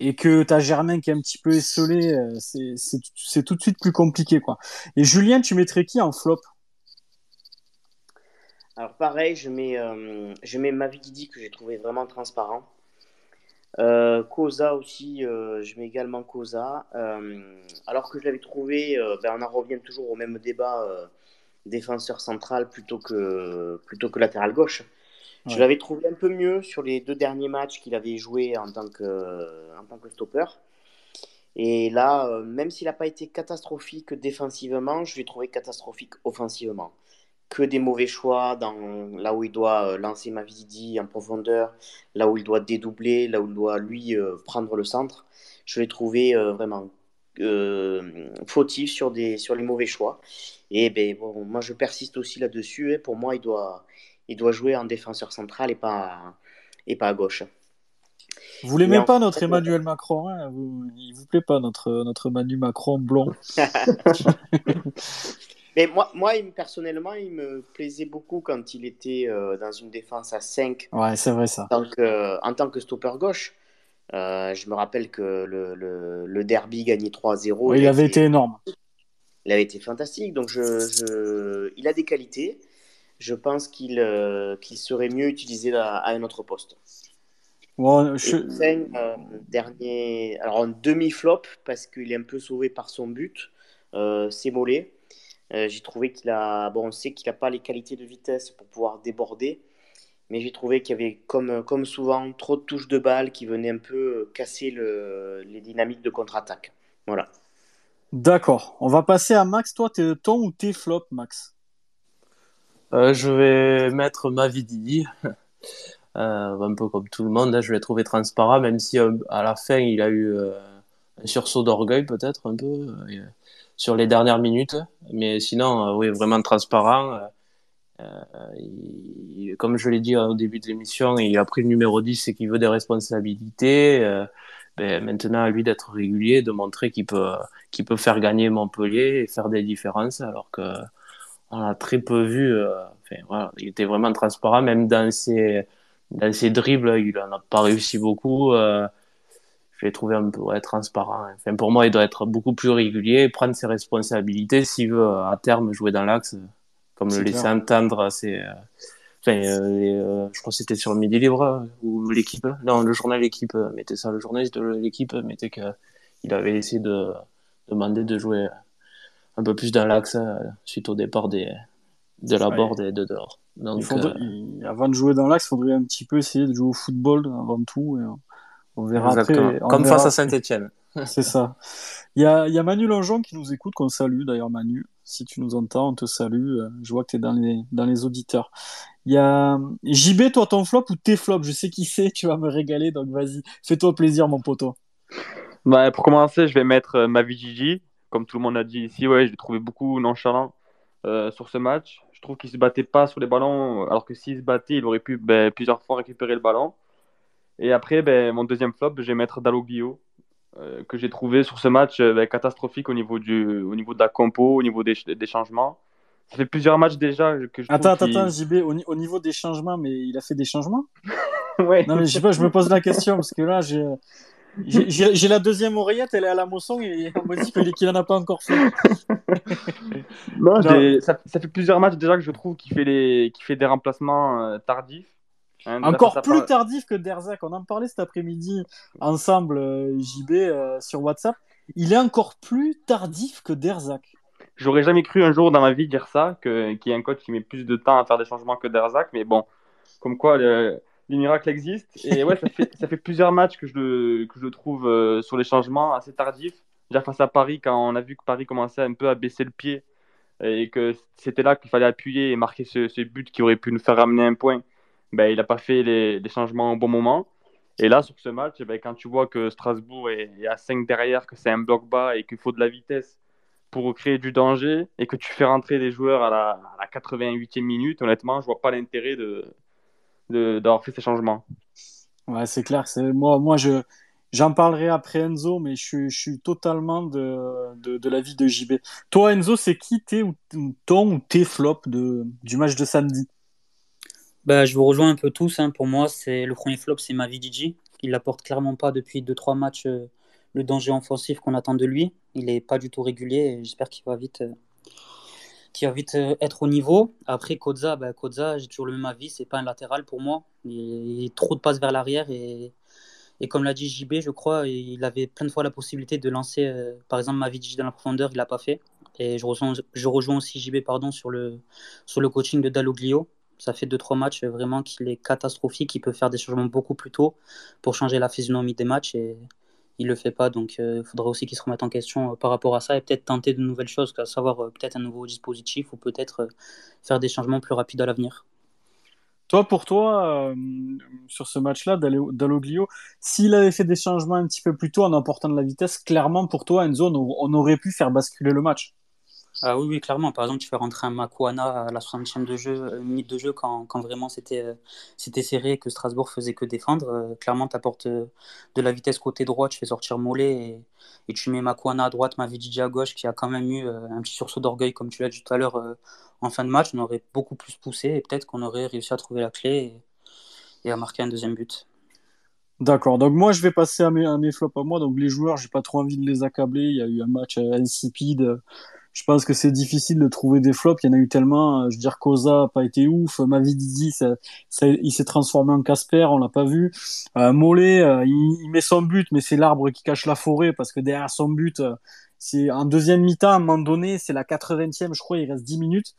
et que tu as Germain qui est un petit peu esselé, euh, c'est- c'est tout de suite plus compliqué. quoi. Et Julien, tu mettrais qui en flop? Alors pareil, je mets, euh, je mets que j'ai trouvé vraiment transparent. Euh, Koza aussi, euh, je mets également Koza. Euh, alors que je l'avais trouvé, ben on en revient toujours au même débat, défenseur central plutôt que, plutôt que latéral gauche. Je l'avais trouvé un peu mieux sur les deux derniers matchs qu'il avait joué en tant que, en tant que stopper. Et là, même s'il n'a pas été catastrophique défensivement, je l'ai trouvé catastrophique offensivement. Que des mauvais choix dans là où il doit euh, lancer Mavididi en profondeur, là où il doit dédoubler, là où il doit lui euh, prendre le centre. Je l'ai trouvé euh, vraiment euh, fautif sur des sur les mauvais choix. Et ben bon, moi je persiste aussi là-dessus. hein. Pour moi, il doit il doit jouer en défenseur central et pas et pas à gauche. Vous l'aimez pas, notre Emmanuel Macron hein vous, Il vous plaît pas, notre, notre Manu Macron blond *laughs* Mais moi, moi, personnellement, il me plaisait beaucoup quand il était euh, dans une défense à 5 Ouais, c'est vrai ça. en tant que, en tant que stopper gauche. Euh, je me rappelle que le, le, le derby gagné 3-0. Ouais, il avait été énorme. il avait été fantastique. Donc, je, je- il a des qualités. Je pense qu'il euh, qu'il serait mieux utilisé à, à un autre poste. Bon, Et je... enfin, euh, dernier, alors un demi-flop parce qu'il est un peu sauvé par son but, euh, c'est Mollet. Euh, j'ai trouvé qu'il a, bon, on sait qu'il n'a pas les qualités de vitesse pour pouvoir déborder, mais j'ai trouvé qu'il y avait, comme, comme souvent, trop de touches de balle qui venaient un peu casser le, les dynamiques de contre-attaque. Voilà. D'accord. On va passer à Max. Toi, t'es ton ou tes flops, Max? Euh, je vais mettre Mavididi. *laughs* Euh, un peu comme tout le monde, hein, je l'ai trouvé transparent, même si euh, à la fin il a eu euh, un sursaut d'orgueil peut-être un peu euh, sur les dernières minutes. Mais sinon, euh, oui, vraiment transparent. Euh, euh, il- comme je l'ai dit au début de l'émission, il a pris le numéro 10 et qu'il veut des responsabilités. Ben, maintenant, à lui d'être régulier, de montrer qu'il peut, qu'il peut faire gagner Montpellier et faire des différences, alors que on a très peu vu. enfin, voilà, il était vraiment transparent, même dans ses, dans ses dribbles, il n'en a pas réussi beaucoup. Je l'ai trouvé un peu ouais, transparent. Enfin, pour moi, il doit être beaucoup plus régulier, prendre ses responsabilités s'il veut à terme jouer dans l'axe, comme le clair. entendre. C'est, euh, enfin, euh, les, euh, je crois que c'était sur le Midi Libre ou l'équipe. Non, le journal l'équipe mettait ça. Le journaliste de l'équipe mettait que il avait essayé de demander de jouer un peu plus dans l'axe suite au départ des, de la board et de dehors. Il Donc, faudrait- il- Avant de jouer dans l'axe, il faudrait un petit peu essayer de jouer au football avant tout. Et on- verra exactement. après. on Comme verra face à. Saint-Etienne. *laughs* C'est ça. Il y a, il y a Manu Longeon qui nous écoute, qu'on salue d'ailleurs, Manu. Si tu nous entends, on te salue. Euh, Je vois que tu es dans les, dans les auditeurs. Il y a JB, toi, ton flop ou tes flops? Je sais qui c'est, tu vas me régaler, donc vas-y. Fais-toi plaisir, mon poteau. Bah, pour commencer, je vais mettre euh, Mavididi. Comme tout le monde a dit ici, ouais, je l'ai trouvé beaucoup nonchalant euh, sur ce match. Je trouve qu'il se battait pas sur les ballons, alors que s'il se battait, il aurait pu ben, plusieurs fois récupérer le ballon. Et après, ben, mon deuxième flop, je vais mettre Dalloglio, euh, que j'ai trouvé sur ce match euh, ben, catastrophique au niveau, du, au niveau de la compo, au niveau des, des changements. Ça fait plusieurs matchs déjà que je trouve Attends, attends, attends, JB, au, ni- au niveau des changements, mais il a fait des changements? *laughs* Ouais. Non, mais je sais pas, je me pose la question, parce que là, j'ai. La deuxième oreillette, elle est à la moisson et on me dit qu'il qu'il en a pas encore fait. Non, ça, ça fait plusieurs matchs déjà que je trouve qu'il fait, les, qu'il fait des remplacements euh, tardifs. Hein, Encore plus tardif que Derzac. On en parlait cet après-midi ensemble, euh, JB, euh, sur WhatsApp. il est encore plus tardif que Derzak. J'aurais jamais cru un jour dans ma vie dire ça, qu'il y ait un coach qui met plus de temps à faire des changements que Derzak, mais bon, comme quoi le, les miracles existent. Et ouais, ça fait, ça fait plusieurs matchs que je le, que je trouve euh, sur les changements assez tardifs. Déjà face à Paris, quand on a vu que Paris commençait un peu à baisser le pied et que c'était là qu'il fallait appuyer et marquer ce, ce, but qui aurait pu nous faire ramener un point, ben, il n'a pas fait les, changements au bon moment. Et là, sur ce match, ben, quand tu vois que Strasbourg est, à 5 derrière, que c'est un bloc bas et qu'il faut de la vitesse pour créer du danger et que tu fais rentrer des joueurs à la, à la 88e minute, honnêtement, je vois pas l'intérêt de, d'avoir fait ces changements. Ouais, c'est clair. C'est moi, moi, je j'en parlerai après Enzo, mais je, suis totalement de, de, l'avis de JB. Toi, Enzo, c'est qui tes ton ou tes flops de du match de samedi? Bah, je vous rejoins un peu tous. Hein. Pour moi, c'est le premier flop, c'est Mavidiji. Il n'apporte clairement pas depuis 2-3 matchs euh, le danger offensif qu'on attend de lui. Il n'est pas du tout régulier j'espère qu'il va vite euh, va vite euh, être au niveau. Après, Koza, bah, j'ai toujours le même avis, c'est pas un latéral pour moi. Il, il trop de passes vers l'arrière et, et comme l'a dit JB, je crois, il avait plein de fois la possibilité de lancer, par exemple, Mavidji dans la profondeur, il l'a pas fait. Et je rejoins, je rejoins aussi JB pardon, sur, le, sur le coaching de Dalloglio. Ça fait 2-3 matchs vraiment qu'il est catastrophique. Il peut faire des changements beaucoup plus tôt pour changer la physionomie des matchs. Et, il le fait pas. Donc, il euh, faudra aussi qu'il se remette en question euh, par rapport à ça et peut-être tenter de nouvelles choses, à savoir euh, peut-être un nouveau dispositif ou peut-être faire des changements plus rapides à l'avenir. Toi, pour toi, euh, sur ce match-là, Dalloglio, s'il avait fait des changements un petit peu plus tôt en apportant de la vitesse, clairement, pour toi, Enzo, on aurait pu faire basculer le match. Ah oui, oui, clairement. Par exemple, tu fais rentrer un Makuana à la 60e de jeu, euh, minute de jeu quand, quand vraiment c'était euh, c'était serré et que Strasbourg faisait que défendre. Euh, clairement, tu apportes de la vitesse côté droit, tu fais sortir Mollet et, tu mets Makuana à droite, Mavidiji à gauche, qui a quand même eu un petit sursaut d'orgueil, comme tu l'as dit tout à l'heure, en fin de match. On aurait beaucoup plus poussé et peut-être qu'on aurait réussi à trouver la clé et, et à marquer un deuxième but. D'accord, donc moi je vais passer à mes, à mes flops à moi. Donc les joueurs, j'ai pas trop envie de les accabler. Il y a eu un match insipide je pense que c'est difficile de trouver des flops. Il y en a eu tellement. Euh, je veux dire, Koza n'a pas été ouf. Mavididi, ça, ça, il s'est transformé en Casper, on l'a pas vu. Euh, Mollet, euh, il, il, met son but, mais c'est l'arbre qui cache la forêt parce que derrière son but, euh, c'est en deuxième mi-temps, à un moment donné, c'est la 80e, je crois, il reste 10 minutes.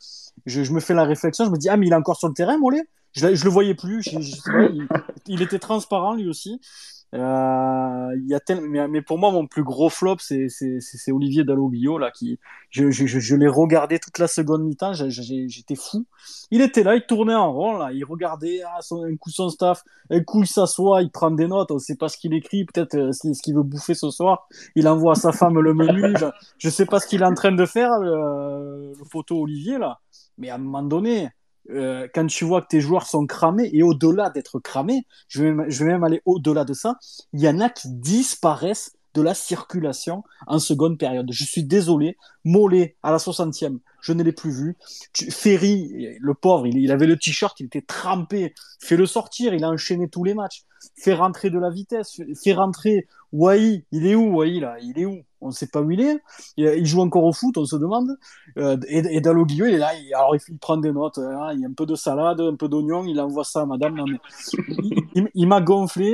Je, je, me fais la réflexion, je me dis, ah, mais il est encore sur le terrain, Mollet? Je, je le voyais plus. Je, je il, il, était transparent lui aussi. Euh, y a tel... mais, pour moi, mon plus gros flop, c'est Olivier Dalloglio, là, qui, je, je, je, je l'ai regardé toute la seconde mi-temps, j'étais fou. Il était là, il tournait en rond, là, il regardait, ah, un coup son staff, un coup il s'assoit, il prend des notes, on sait pas ce qu'il écrit, peut-être euh, ce qu'il veut bouffer ce soir. Il envoie à sa femme le menu, je, je sais pas ce qu'il est en train de faire, euh, le photo Olivier, là. Mais à un moment donné, euh, quand tu vois que tes joueurs sont cramés, et au-delà d'être cramés, je vais, même aller au-delà de ça, il y en a qui disparaissent de la circulation en seconde période. Je suis désolé, Mollet à la 60e, je ne l'ai plus vu. Ferry, le pauvre, il, il avait le t-shirt, il était trempé. Fais-le sortir, il a enchaîné tous les matchs. Fais rentrer de la vitesse, fais rentrer Wai. Il est où Wai là Il est où? On ne sait pas où il est. Il, joue encore au foot, on se demande. Euh, et, et Dalloglio, il est là, alors il, prend des notes. Hein, il y a un peu de salade, un peu d'oignon, il envoie ça à madame. Il, m'a gonflé.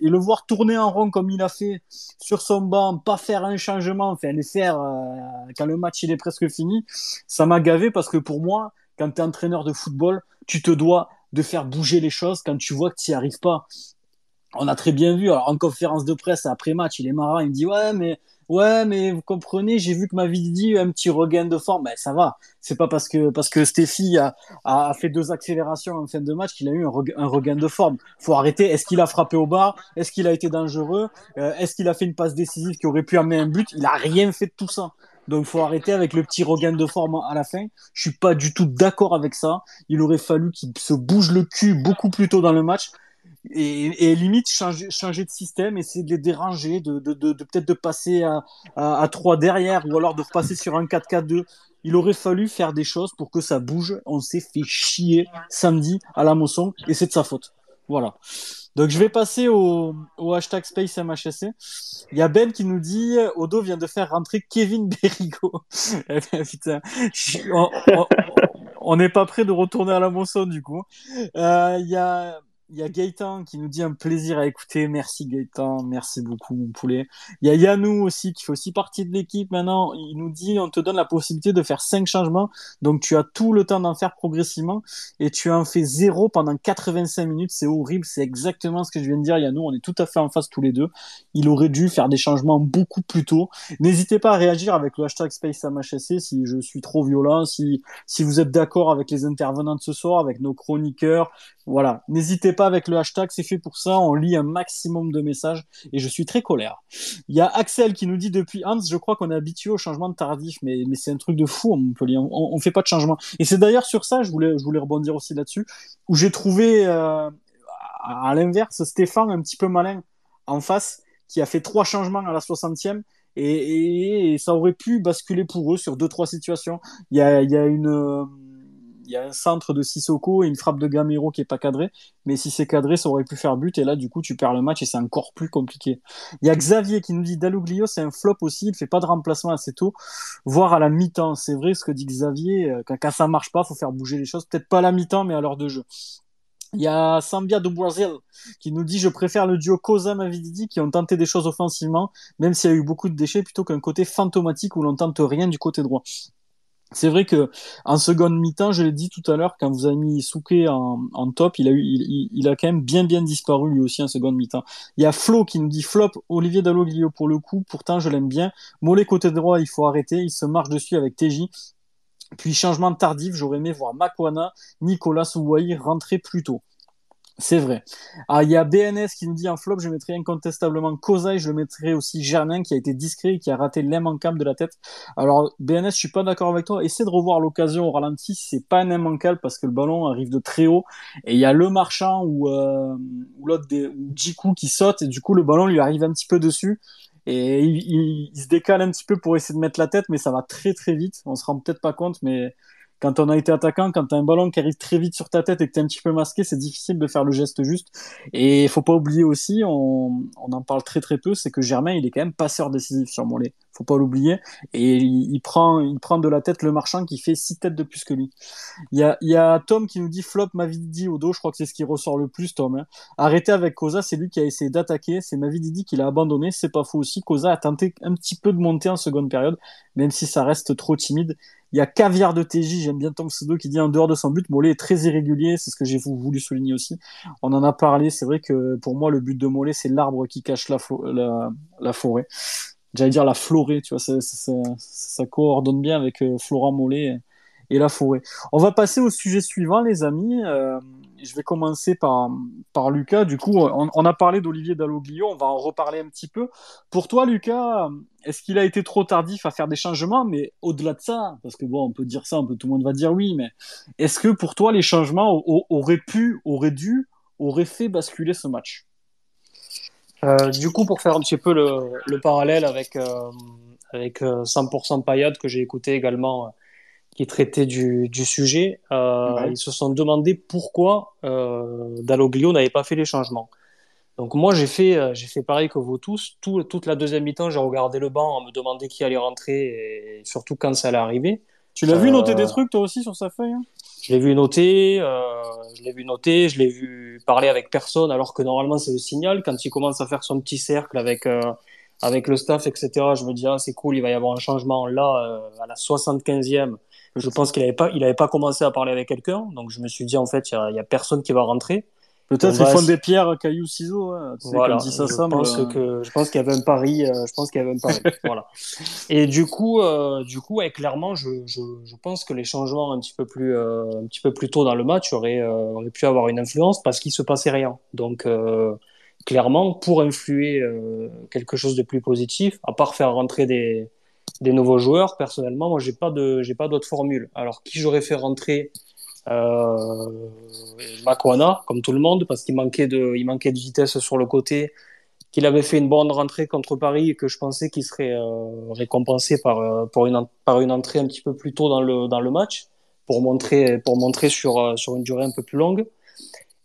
Et, le voir tourner en rond comme il a fait sur son banc, pas faire un changement, enfin les faire euh, quand le match il est presque fini, ça m'a gavé parce que pour moi, quand tu es entraîneur de football, tu te dois de faire bouger les choses quand tu vois que tu n'y arrives pas. On a très bien vu, alors en conférence de presse après match, il est marrant, il me dit ouais mais ouais, mais vous comprenez, j'ai vu que ma vie a un petit regain de forme. Ben, ça va. C'est pas parce que, parce que Stéphie a, a fait deux accélérations en fin de match qu'il a eu un, un, regain de forme. Faut arrêter. Est-ce qu'il a frappé au bar? Est-ce qu'il a été dangereux? Euh, est-ce qu'il a fait une passe décisive qui aurait pu amener un but? Il a rien fait de tout ça. Donc faut arrêter avec le petit regain de forme à la fin. Je suis pas du tout d'accord avec ça. Il aurait fallu qu'il se bouge le cul beaucoup plus tôt dans le match et, limite changer, de système, essayer de les déranger, de, peut-être de passer à, à, à 3 derrière ou alors de repasser sur un 4-4-2. Il aurait fallu faire des choses pour que ça bouge. On s'est fait chier samedi à la Mosson et c'est de sa faute. Voilà. Donc je vais passer au, au hashtag SpaceMHSC. Il y a Ben qui nous dit Odo vient de faire rentrer Kevin *laughs* Berrigo. Eh putain, on n'est pas prêt de retourner à la Mosson du coup. Euh, il y a il y a Gaëtan qui nous dit un plaisir à écouter. Merci Gaëtan, merci beaucoup mon poulet. Il y a Yanou aussi qui fait aussi partie de l'équipe maintenant. Il nous dit on te donne la possibilité de faire cinq changements, donc tu as tout le temps d'en faire progressivement et tu en fais zéro pendant 85 minutes. C'est horrible, c'est exactement ce que je viens de dire Yanou. On est tout à fait en face tous les deux. Il aurait dû faire des changements beaucoup plus tôt. N'hésitez pas à réagir avec le hashtag SpaceMHSC si je suis trop violent, si si vous êtes d'accord avec les intervenants de ce soir, avec nos chroniqueurs. Voilà, n'hésitez pas avec le hashtag, c'est fait pour ça, on lit un maximum de messages et je suis très colère. Il y a Axel qui nous dit depuis Hans, je crois qu'on est habitué au changement de tardif, mais, mais c'est un truc de fou, on peut on, fait pas de changement. Et c'est d'ailleurs sur ça, je voulais, je voulais rebondir aussi là-dessus, où j'ai trouvé euh, à l'inverse Stéphane un petit peu malin en face, qui a fait trois changements à la 60e. Et, et, ça aurait pu basculer pour eux sur deux trois situations. Il y a, il y a une il y a un centre de Sissoko et une frappe de Gamero qui est pas cadrée. Mais si c'est cadré, ça aurait pu faire but. Et là, du coup, tu perds le match et c'est encore plus compliqué. Il y a Xavier qui nous dit Daluglio, c'est un flop aussi. Il fait pas de remplacement assez tôt, voire à la mi-temps. C'est vrai ce que dit Xavier. Euh, quand, ça marche pas, faut faire bouger les choses. Peut-être pas à la mi-temps, mais à l'heure de jeu. Il y a Sambia de Brazil qui nous dit je préfère le duo Cosa Mavididi qui ont tenté des choses offensivement, même s'il y a eu beaucoup de déchets, plutôt qu'un côté fantomatique où l'on tente rien du côté droit. C'est vrai que en seconde mi-temps, je l'ai dit tout à l'heure, quand vous avez mis Souquet en, top, il a eu, il, a quand même bien bien disparu lui aussi en seconde mi-temps. Il y a Flo qui nous dit flop Olivier Dalloglio pour le coup, pourtant je l'aime bien. Mollet côté droit, il faut arrêter, il se marche dessus avec TJ. Puis changement tardif, j'aurais aimé voir Makwana, Nicolas Ouaï rentrer plus tôt. C'est vrai. Ah, il y a BNS qui nous dit en flop, je mettrais incontestablement Kozai, je le mettrais aussi Germain qui a été discret et qui a raté l'immanquable de la tête. Alors, BNS, je suis pas d'accord avec toi. Essaie de revoir l'occasion au ralenti, c'est pas un immanquable parce que le ballon arrive de très haut. Et il y a le marchand ou, euh, ou l'autre des, ou Jiku qui saute et du coup, le ballon lui arrive un petit peu dessus. Et il, il, il se décale un petit peu pour essayer de mettre la tête, mais ça va très très vite. On se rend peut-être pas compte, mais quand on a été attaquant, quand tu as un ballon qui arrive très vite sur ta tête et que tu es un petit peu masqué, c'est difficile de faire le geste juste. Et il faut pas oublier aussi, on, en parle très très peu, c'est que Germain, il est quand même passeur décisif sur Mollet. Faut pas l'oublier. Et il, prend, il prend de la tête le marchand qui fait six têtes de plus que lui. Il y a, Tom qui nous dit flop Mavididi au dos. Je crois que c'est ce qui ressort le plus, Tom. Hein. Arrêtez avec Koza, c'est lui qui a essayé d'attaquer. C'est Mavididi qui l'a abandonné. C'est pas faux aussi. Koza a tenté un petit peu de monter en seconde période, même si ça reste trop timide. Il y a Caviar de TJ, j'aime bien ton pseudo, qui dit en dehors de son but, Mollet est très irrégulier, c'est ce que j'ai voulu souligner aussi. On en a parlé, c'est vrai que pour moi, le but de Mollet, c'est l'arbre qui cache la, forêt. J'allais dire la florée, tu vois, ça, coordonne bien avec euh, Florent Mollet et la forêt. On va passer au sujet suivant, les amis. Euh, je vais commencer par, par Lucas. Du coup, on, a parlé d'Olivier Dalloglio, on va en reparler un petit peu. Pour toi, Lucas, est-ce qu'il a été trop tardif à faire des changements? Mais au-delà de ça, parce que bon, on peut dire ça, un peu tout le monde va dire oui, mais est-ce que pour toi, les changements auraient pu, auraient dû, auraient fait basculer ce match? Euh, Du coup, pour faire un petit peu le, le parallèle avec, euh, avec 100% Payade que j'ai écouté également qui traitaient du, du sujet, euh, ouais. ils se sont demandé pourquoi euh, Dalloglio n'avait pas fait les changements. Donc moi j'ai fait euh, j'ai fait pareil que vous tous. Tout, toute la deuxième mi-temps j'ai regardé le banc, on me demandait qui allait rentrer et surtout quand ça allait arriver. Tu l'as vu noter des trucs toi aussi sur sa feuille hein? Je l'ai vu noter, euh, je l'ai vu noter, je l'ai vu parler avec personne alors que normalement c'est le signal quand il commence à faire son petit cercle avec euh, avec le staff etc. Je me dis ah c'est cool il va y avoir un changement là à la 75e je pense qu'il n'avait pas, il avait pas commencé à parler avec quelqu'un, donc je me suis dit en fait, il y, y, a personne qui va rentrer. Peut-être ils font des pierres, cailloux, ciseaux. Hein, tu sais, voilà. comme ça je pense que je pense qu'il y avait un pari. Euh, je pense qu'il y avait un pari. *laughs* voilà. Et du coup, euh, du coup, ouais, clairement, je, je, je, pense que les changements un petit peu plus, euh, un petit peu plus tôt dans le match auraient, euh, auraient pu avoir une influence parce qu'il se passait rien. Donc euh, clairement, pour influer euh, quelque chose de plus positif, à part faire rentrer des des nouveaux joueurs, personnellement, moi, j'ai pas de, j'ai pas d'autre formule. Alors, qui j'aurais fait rentrer euh, Makwana, comme tout le monde, parce qu'il manquait de, il manquait de vitesse sur le côté, qu'il avait fait une bonne rentrée contre Paris et que je pensais qu'il serait euh, récompensé par, euh, une, par une entrée un petit peu plus tôt dans le, dans le match, pour montrer, pour montrer sur, euh, sur une durée un peu plus longue.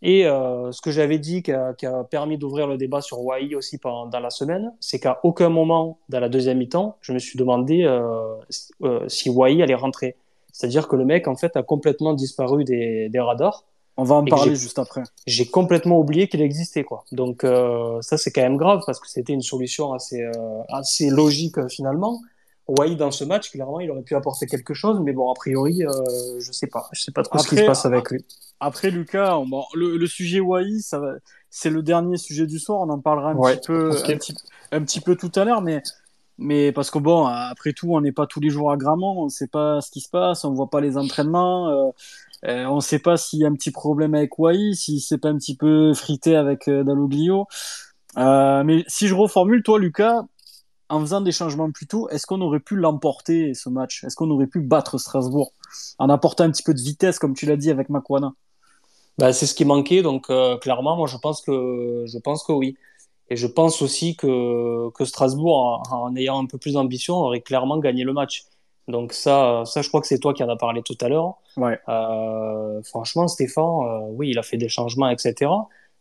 Et euh, ce que j'avais dit qui a, qui a permis d'ouvrir le débat sur Wai aussi pendant, dans la semaine, c'est qu'à aucun moment dans la deuxième mi-temps, je me suis demandé euh, euh, si Wai allait rentrer. C'est-à-dire que le mec, en fait, a complètement disparu des, des radars. On va en parler juste après. j'ai complètement oublié qu'il existait quoi. Donc euh, ça c'est quand même grave parce que c'était une solution assez euh, assez logique euh, finalement. Wai dans ce match clairement il aurait pu apporter quelque chose mais bon a priori euh, je sais pas je sais pas trop ce qui se passe avec lui. Après, Lucas, on- bon, le, le sujet Wai, ça va, c'est le dernier sujet du soir. On en parlera un Ouais, petit peu, un petit, un petit peu tout à l'heure, mais, mais parce que bon, après tout, on n'est pas tous les jours à Gramont, on ne sait pas ce qui se passe, on voit pas les entraînements, euh, euh, on ne sait pas s'il y a un petit problème avec Wai, si c'est pas un petit peu frité avec euh, Dalloglio. Euh, mais si je reformule, toi, Lucas, en faisant des changements plus tôt, est-ce qu'on aurait pu l'emporter ce match? Est-ce qu'on aurait pu battre Strasbourg en apportant un petit peu de vitesse, comme tu l'as dit avec Makwana Bah, c'est ce qui manquait, donc euh, clairement, moi je pense que je pense que oui. Et je pense aussi que, que Strasbourg, en, en ayant un peu plus d'ambition, aurait clairement gagné le match. Donc ça, ça je crois que c'est toi qui en as parlé tout à l'heure. Ouais. Euh, franchement, Stéphane, euh, oui, il a fait des changements, etc.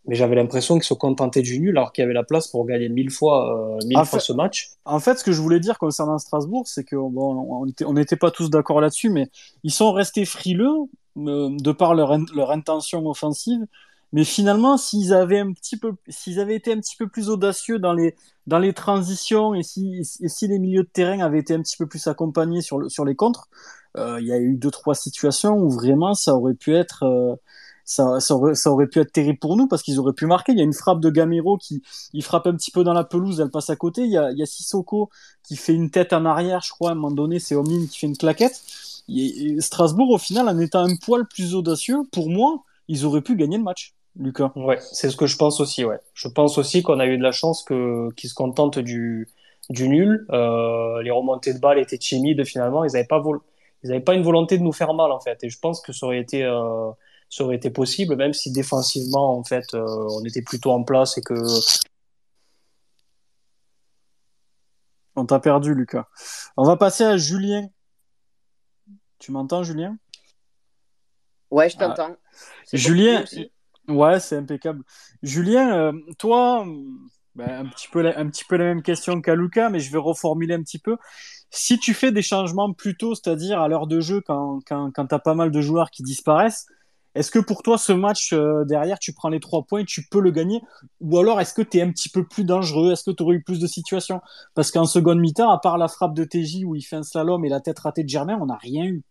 Mais j'avais l'impression qu'il se contentait du nul alors qu'il y avait la place pour gagner mille fois, euh, mille En fois fait- ce match. En fait, ce que je voulais dire concernant Strasbourg, c'est que bon, on était- on n'était pas tous d'accord là-dessus, mais ils sont restés frileux euh, de par leur, in- leur intention offensive. Mais finalement, s'ils avaient un petit peu, s'ils avaient été un petit peu plus audacieux dans les dans les transitions et si et si les milieux de terrain avaient été un petit peu plus accompagnés sur le, sur les contres, euh, il y a eu deux trois situations où vraiment ça aurait pu être ça, aurait, ça aurait pu être terrible pour nous parce qu'ils auraient pu marquer. Il y a une frappe de Gamero qui il frappe un petit peu dans la pelouse, elle passe à côté. Il y a, il y a Sissoko qui fait une tête en arrière, je crois, à un moment donné, c'est Omine qui fait une claquette. Et- Strasbourg, au final, en étant un poil plus audacieux, pour moi, ils auraient pu gagner le match, Lucas. Ouais, c'est ce que je pense aussi, ouais. Je pense aussi qu'on a eu de la chance que qu'ils se contentent du du nul. Euh, les remontées de balles étaient timides finalement. Ils n'avaient pas pas une volonté de nous faire mal en fait. Et je pense que ça aurait été euh, ça aurait été possible, même si défensivement en fait euh, on était plutôt en place et que On t'a perdu, Lucas. On va passer à Julien. Tu m'entends, Julien? Ouais, je Ah. t'entends. Julien, ouais, c'est impeccable. Julien, euh, toi, ben, un petit peu la, un petit peu la même question qu'à Lucas, mais je vais reformuler un petit peu. Si tu fais des changements plus tôt, c'est-à-dire à l'heure de jeu, quand, quand, quand tu as pas mal de joueurs qui disparaissent, est-ce que pour toi, ce match euh, derrière, tu prends les trois points, tu peux le gagner? Ou alors, est-ce que tu es un petit peu plus dangereux? Est-ce que tu aurais eu plus de situations? Parce qu'en seconde mi-temps, à part la frappe de TJ où il fait un slalom et la tête ratée de Germain, on n'a rien eu.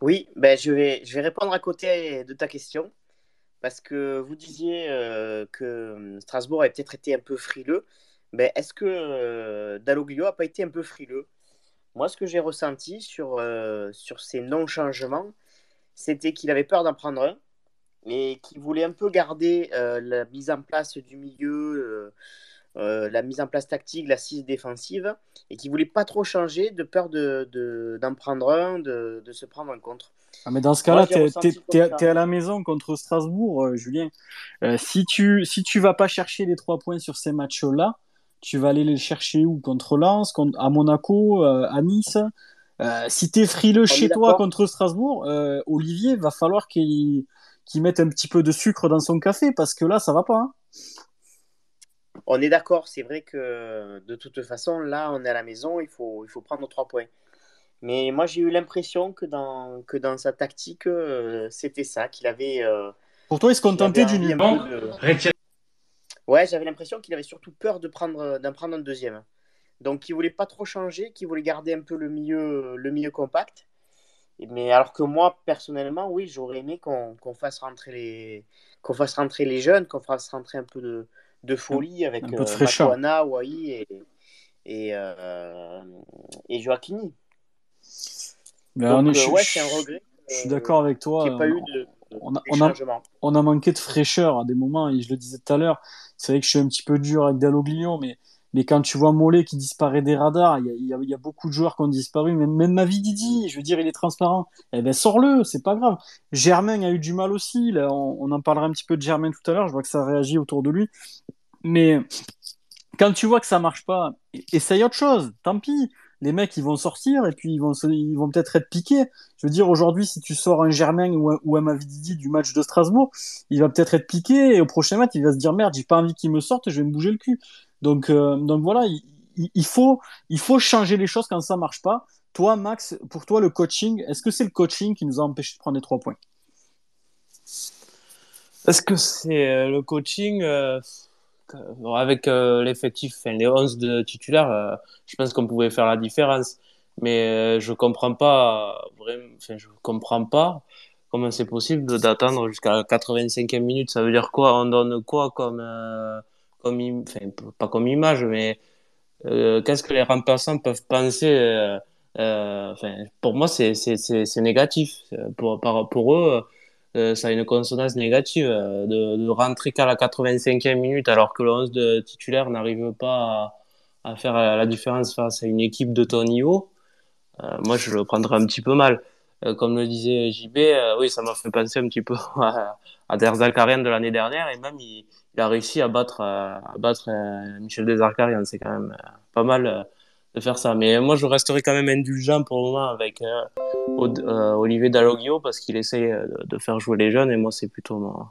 Oui, ben je vais, répondre à côté de ta question. Parce que vous disiez euh, que Strasbourg avait peut-être été un peu frileux. Ben, Est-ce que euh, Dalloglio n'a pas été un peu frileux? Moi, ce que j'ai ressenti sur, euh, sur ces non-changements, c'était qu'il avait peur d'en prendre un et qu'il voulait un peu garder euh, la mise en place du milieu, euh, euh, la mise en place tactique, l'assise défensive, et qu'il voulait pas trop changer de peur de, de- d'en prendre un, de, de se prendre un contre. Ah, mais dans ce cas-là, ça. t'es à la maison contre Strasbourg, euh, Julien. Si tu si tu vas pas chercher les trois points sur ces matchs-là, tu vas aller les chercher où? Contre Lens, contre, à Monaco, à Nice? Euh, si t'es frileux chez toi contre Strasbourg, euh, Olivier, va falloir qu'il qu'il mette un petit peu de sucre dans son café parce que là, ça va pas. hein. On est d'accord, c'est vrai que de toute façon, là, on est à la maison, il faut, il faut prendre trois points. Mais moi, j'ai eu l'impression que dans, que dans sa tactique, euh, c'était ça, qu'il avait. euh, Pour toi, il se contentait du nul. de- Ouais, j'avais l'impression qu'il avait surtout peur de prendre, d'en prendre un deuxième. Donc, il voulait pas trop changer, qu'il voulait garder un peu le milieu, le milieu compact. Mais alors que moi, personnellement, oui, j'aurais aimé qu'on qu'on fasse rentrer les, qu'on fasse rentrer les jeunes, qu'on fasse rentrer un peu de, de folie avec un peu de euh, Wai et, et, euh, et Joaquini. Donc, est- euh, ouais, c'est un regret. je suis euh, d'accord avec toi. Pas On- eu de, on a- on a- changements. on a manqué de fraîcheur à des moments, et je le disais tout à l'heure, c'est vrai que je suis un petit peu dur avec Dalloglio, mais, mais quand tu vois Mollet qui disparaît des radars, il y a, beaucoup de joueurs qui ont disparu, même, même Mavididi, je veux dire, il est transparent, eh ben sors-le, c'est pas grave. Germain a eu du mal aussi, là, on, en parlera un petit peu de Germain tout à l'heure, je vois que ça réagit autour de lui, mais quand tu vois que ça marche pas, essaye autre chose, tant pis. Les mecs, ils vont sortir et puis ils vont, ils peut-être être piqués. Je veux dire, aujourd'hui, si tu sors un Germain ou un, ou un du match de Strasbourg, il va peut-être être piqué et au prochain match, il va se dire merde, j'ai pas envie qu'il me sorte, je vais me bouger le cul. Donc, euh, donc voilà, il, faut, il faut changer les choses quand ça marche pas. Toi, Max, pour toi, le coaching, est-ce que c'est le coaching qui nous a empêché de prendre les trois points? Est-ce que c'est le coaching avec l'effectif, les 11 de titulaires, je pense qu'on pouvait faire la différence. Mais je comprends pas vraiment, je comprends pas comment c'est possible d'attendre jusqu'à la 85e minute. Ça veut dire quoi? On donne quoi comme, pas comme image, mais euh, qu'est-ce que les remplaçants peuvent penser euh, euh, Pour moi, c'est négatif. Pour, pour eux, ça a une consonance négative de, rentrer qu'à la 85e minute alors que le 11 de titulaire n'arrive pas à, faire la différence face à une équipe de ton niveau. moi, je le prendrais un petit peu mal. comme le disait JB, oui, ça m'a fait penser un petit peu *laughs* à Der de l'année dernière et même il, il a réussi à battre, euh, à battre euh, Michel Desarcarian. C'est quand même euh, pas mal de faire ça. Mais moi, je resterai quand même indulgent pour le moment avec Olivier Dalloglio parce qu'il essaye de, faire jouer les jeunes et moi, c'est plutôt mon,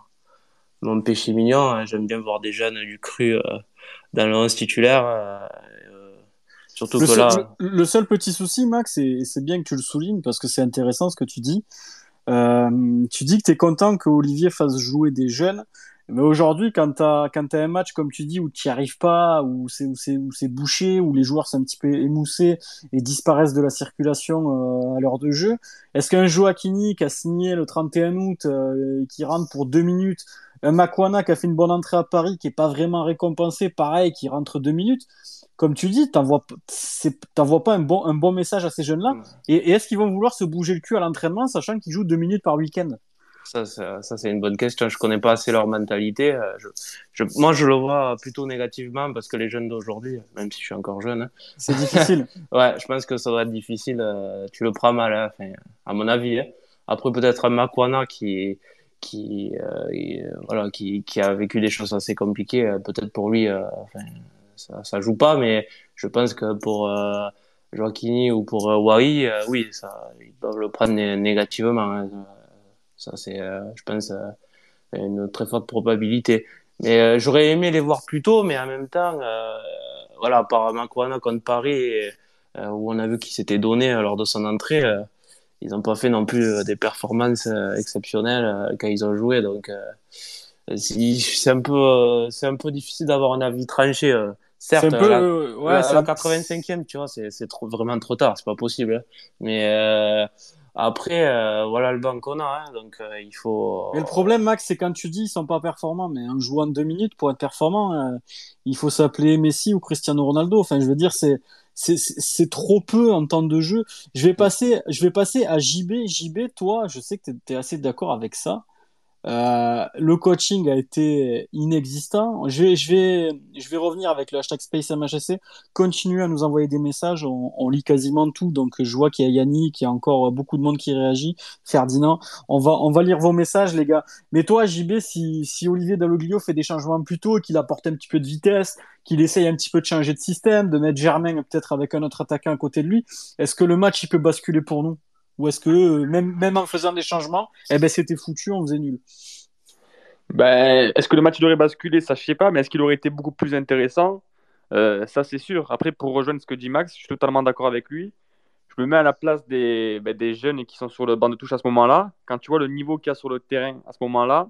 mon péché mignon. J'aime bien voir des jeunes du cru dans le 11 titulaire. surtout le, que seul, là... le, seul petit souci, Max, et c'est bien que tu le soulignes parce que c'est intéressant ce que tu dis. Tu dis que tu es content que Olivier fasse jouer des jeunes. Mais aujourd'hui, quand tu as, un match, comme tu dis, où tu n'y arrives pas, où c'est, bouché, où les joueurs sont un petit peu émoussés et disparaissent de la circulation euh, à l'heure de jeu, est-ce qu'un Joaquini qui a signé le 31 août euh, qui rentre pour deux minutes, un Makwana qui a fait une bonne entrée à Paris, qui est pas vraiment récompensé, pareil, qui rentre deux minutes, comme tu dis, t'envoies, t'envoies pas un bon, un bon message à ces jeunes-là. Et, et est-ce qu'ils vont vouloir se bouger le cul à l'entraînement, sachant qu'ils jouent deux minutes par week-end? Ça, ça, ça c'est une bonne question. Je connais pas assez leur mentalité. Euh, je, je, moi, je le vois plutôt négativement parce que les jeunes d'aujourd'hui, même si je suis encore jeune, hein, c'est difficile. *laughs* ouais, je pense que ça va être difficile. Euh, tu le prends mal, hein, à mon avis. Hein. Après, peut-être un Makwana qui, qui, euh, voilà, qui, qui, a vécu des choses assez compliquées. peut-être pour lui, ça, ça joue pas, mais je pense que pour Joaquini ou pour Wai, oui, ça, ils peuvent le prendre négativement. Hein. Ça, c'est, euh, je pense, euh, une très forte probabilité. Mais euh, j'aurais aimé les voir plus tôt, mais en même temps, voilà, par Macron contre Paris, où on a vu qu'il s'était donné lors de son entrée, ils n'ont pas fait non plus des performances exceptionnelles quand ils ont joué. Donc, c'est un peu, c'est un peu difficile d'avoir un avis tranché. Certes, un peu, la, ouais, la, la 85e, tu vois, c'est trop, vraiment trop tard, c'est pas possible. Hein. Mais après, euh, voilà le banc qu'on a, hein, donc euh, il faut. Mais le problème, Max, c'est quand tu dis ils sont pas performants, mais en jouant deux minutes pour être performant, euh, il faut s'appeler Messi ou Cristiano Ronaldo. Enfin, je veux dire, c'est c'est trop peu en temps de jeu. Je vais passer, je vais passer à JB. JB, toi, je sais que tu es assez d'accord avec ça. Euh, le coaching a été inexistant. Je vais, je vais, je vais revenir avec le hashtag SpaceMHSC. Continuez à nous envoyer des messages. On, on lit quasiment tout. Donc, je vois qu'il y a Yannick, il y a encore beaucoup de monde qui réagit. Ferdinand, on va, on va lire vos messages, les gars. Mais toi, JB, si, si Olivier Dalloglio fait des changements plus tôt qu'il apporte un petit peu de vitesse, qu'il essaye un petit peu de changer de système, de mettre Germain peut-être avec un autre attaquant à côté de lui, est-ce que le match il peut basculer pour nous? Ou est-ce que euh, même, en faisant des changements, eh ben, c'était foutu, on faisait nul ben, Est-ce que le match aurait basculé? Ça, je sais pas, mais est-ce qu'il aurait été beaucoup plus intéressant? Euh, Ça, c'est sûr. Après, pour rejoindre ce que dit Max, je suis totalement d'accord avec lui. Je me mets à la place des, ben, des jeunes qui sont sur le banc de touche à ce moment-là. Quand tu vois le niveau qu'il y a sur le terrain à ce moment-là,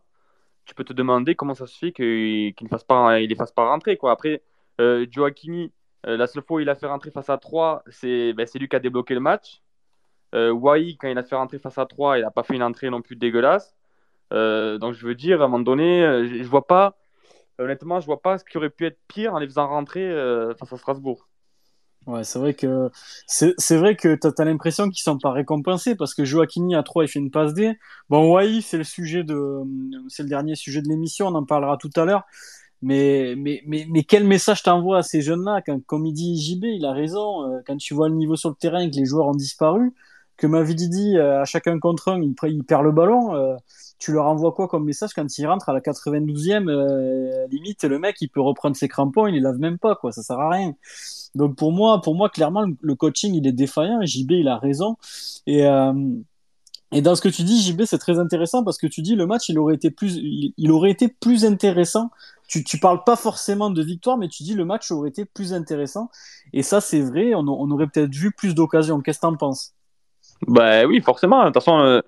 tu peux te demander comment ça se fait qu'il ne pas, les fasse pas rentrer. Quoi. Après, euh, Joaquini, euh, la seule fois où il a fait rentrer face à 3, c'est ben, lui qui a débloqué le match. Euh, Wai, quand il a fait rentrer face à 3, il n'a pas fait une entrée non plus dégueulasse. Euh, donc je veux dire, à un moment donné, euh, je, vois pas, honnêtement, je vois pas ce qui aurait pu être pire en les faisant rentrer face à Strasbourg. Ouais, c'est vrai que c'est vrai que tu as, l'impression qu'ils sont pas récompensés parce que Joaquini à 3 il fait une passe D. Bon, Wai, c'est le sujet de c'est le dernier sujet de l'émission, on en parlera tout à l'heure. Mais, mais, mais, mais quel message t'envoie à ces jeunes-là? Comme il dit JB, il a raison. quand tu vois le niveau sur le terrain et que les joueurs ont disparu, que Mavididi, euh, à chacun contre un, il, perd le ballon, euh, tu leur envoies quoi comme message quand il rentre à la 92e euh, limite le mec il peut reprendre ses crampons il les lave même pas quoi ça sert à rien. Donc pour moi pour moi clairement le coaching il est défaillant JB il a raison. Et dans ce que tu dis JB c'est très intéressant parce que tu dis le match il aurait été plus il, aurait été plus intéressant. Tu, tu parles pas forcément de victoire mais tu dis le match aurait été plus intéressant. Et ça c'est vrai on, on aurait peut-être vu plus d'occasions. Qu'est-ce que t'en penses? Bah oui, forcément. De toute façon, euh,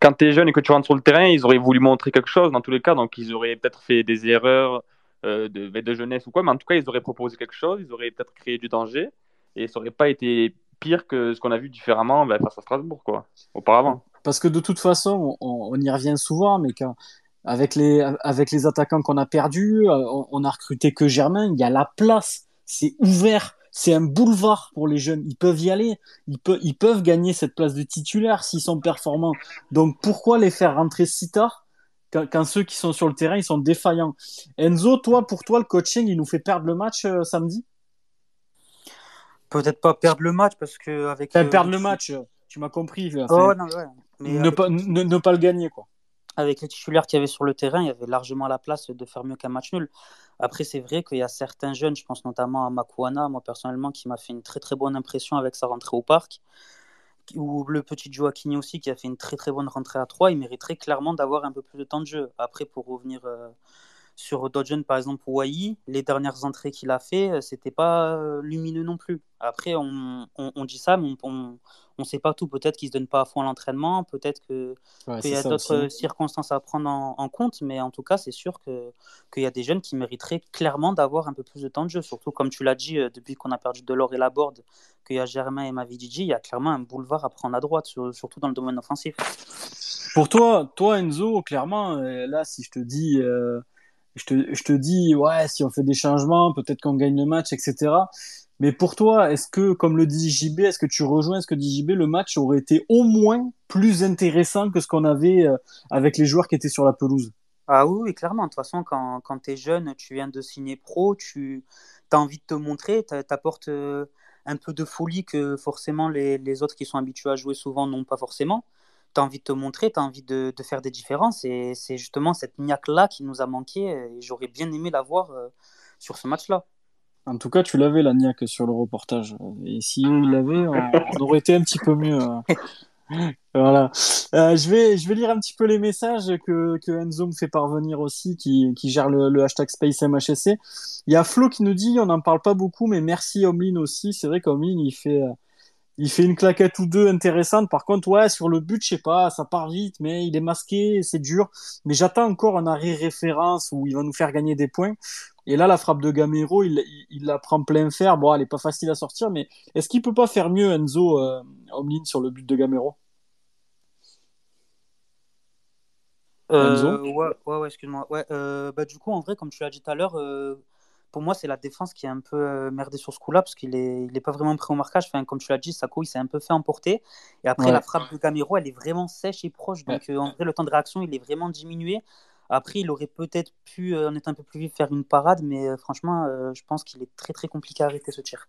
quand tu es jeune et que tu rentres sur le terrain, ils auraient voulu montrer quelque chose dans tous les cas. Donc, ils auraient peut-être fait des erreurs euh, de, de jeunesse ou quoi. Mais en tout cas, ils auraient proposé quelque chose. Ils auraient peut-être créé du danger. Et ça aurait pas été pire que ce qu'on a vu différemment bah, face à Strasbourg, quoi, auparavant. Parce que de toute façon, on, on y revient souvent, mais quand, avec, les, avec les attaquants qu'on a perdus, euh, on, on a recruté que Germain, il y a la place. C'est ouvert c'est un boulevard pour les jeunes. Ils peuvent y aller. Ils, peuvent, ils peuvent gagner cette place de titulaire s'ils sont performants. Donc pourquoi les faire rentrer si tard quand, ceux qui sont sur le terrain, ils sont défaillants? Enzo, toi, pour toi, le coaching, il nous fait perdre le match euh, samedi? Peut-être pas perdre le match parce que avec. Euh, perdre le match, tu m'as compris. Oh, non, ouais. Mais ne, pas, ne pas le gagner, quoi avec les titulaires qu'il y avait sur le terrain, il y avait largement la place de faire mieux qu'un match nul. Après, c'est vrai qu'il y a certains jeunes, je pense notamment à Makuana, moi personnellement, qui m'a fait une très très bonne impression avec sa rentrée au parc. Ou le petit Joaquini aussi, qui a fait une très très bonne rentrée à 3. Il mériterait clairement d'avoir un peu plus de temps de jeu. Après, pour revenir euh, sur jeunes, par exemple Wai, les dernières entrées qu'il a fait, euh, c'était pas euh, lumineux non plus. Après, on, on, dit ça, mais on ne sait pas tout. Peut-être qu'il se donne pas à fond à l'entraînement, peut-être que qu'il y a d'autres circonstances à prendre en, compte, mais en tout cas, c'est sûr que qu'il y a des jeunes qui mériteraient clairement d'avoir un peu plus de temps de jeu. Surtout, comme tu l'as dit, euh, depuis qu'on a perdu Delors et Laborde, qu'il y a Germain et Mavidiji, il y a clairement un boulevard à prendre à droite, surtout dans le domaine offensif. Pour toi, toi Enzo, clairement, euh, là, si je te dis euh, je te, je te, dis, ouais, si on fait des changements, peut-être qu'on gagne le match, etc. Mais pour toi, est-ce que, comme le dit JB, est-ce que tu rejoins ce que dit JB, le match aurait été au moins plus intéressant que ce qu'on avait euh, avec les joueurs qui étaient sur la pelouse? Ah oui, clairement. De toute façon, quand, quand tu es jeune, tu viens de signer pro, tu as envie de te montrer, tu apportes euh, un peu de folie que forcément les, les, autres qui sont habitués à jouer souvent n'ont pas forcément. Tu as envie de te montrer, tu as envie de, de, faire des différences. Et c'est justement cette niaque-là qui nous a manqué. Et j'aurais bien aimé la voir euh, sur ce match-là. En tout cas, tu l'avais la niaque sur le reportage. Et si eux ils l'avaient, on, aurait été un petit peu mieux. Hein. *laughs* voilà. Euh, je, vais, je vais lire un petit peu les messages que, que Enzo me fait parvenir aussi, qui, qui gère le, le hashtag SpaceMHSC. Il y a Flo qui nous dit, on n'en parle pas beaucoup, mais merci Omlin aussi. C'est vrai qu'Omlin, il fait, il fait une claquette ou deux intéressante. Par contre, ouais, sur le but, je sais pas, ça part vite, mais il est masqué, c'est dur. Mais j'attends encore un arrêt référence où il va nous faire gagner des points. Et là, la frappe de Gamero, il, il, la prend plein fer. Bon, elle est pas facile à sortir, mais est-ce qu'il peut pas faire mieux, Enzo euh, sur le but de Gamero? Euh, Enzo? ouais, ouais, ouais excuse-moi. Ouais, euh, bah, du coup, en vrai, comme tu l'as dit tout à l'heure, euh, pour moi, c'est la défense qui est un peu euh, merdée sur ce coup-là, parce qu'il n'est il est pas vraiment prêt au marquage. Enfin, comme tu l'as dit, Sako, il s'est un peu fait emporter. Et après, la frappe de Gamero, elle est vraiment sèche et proche. Donc, euh, en vrai, le temps de réaction, il est vraiment diminué. Après, il aurait peut-être pu, euh, en étant un peu plus vif, faire une parade, mais franchement, je pense qu'il est très, très compliqué à arrêter ce tir.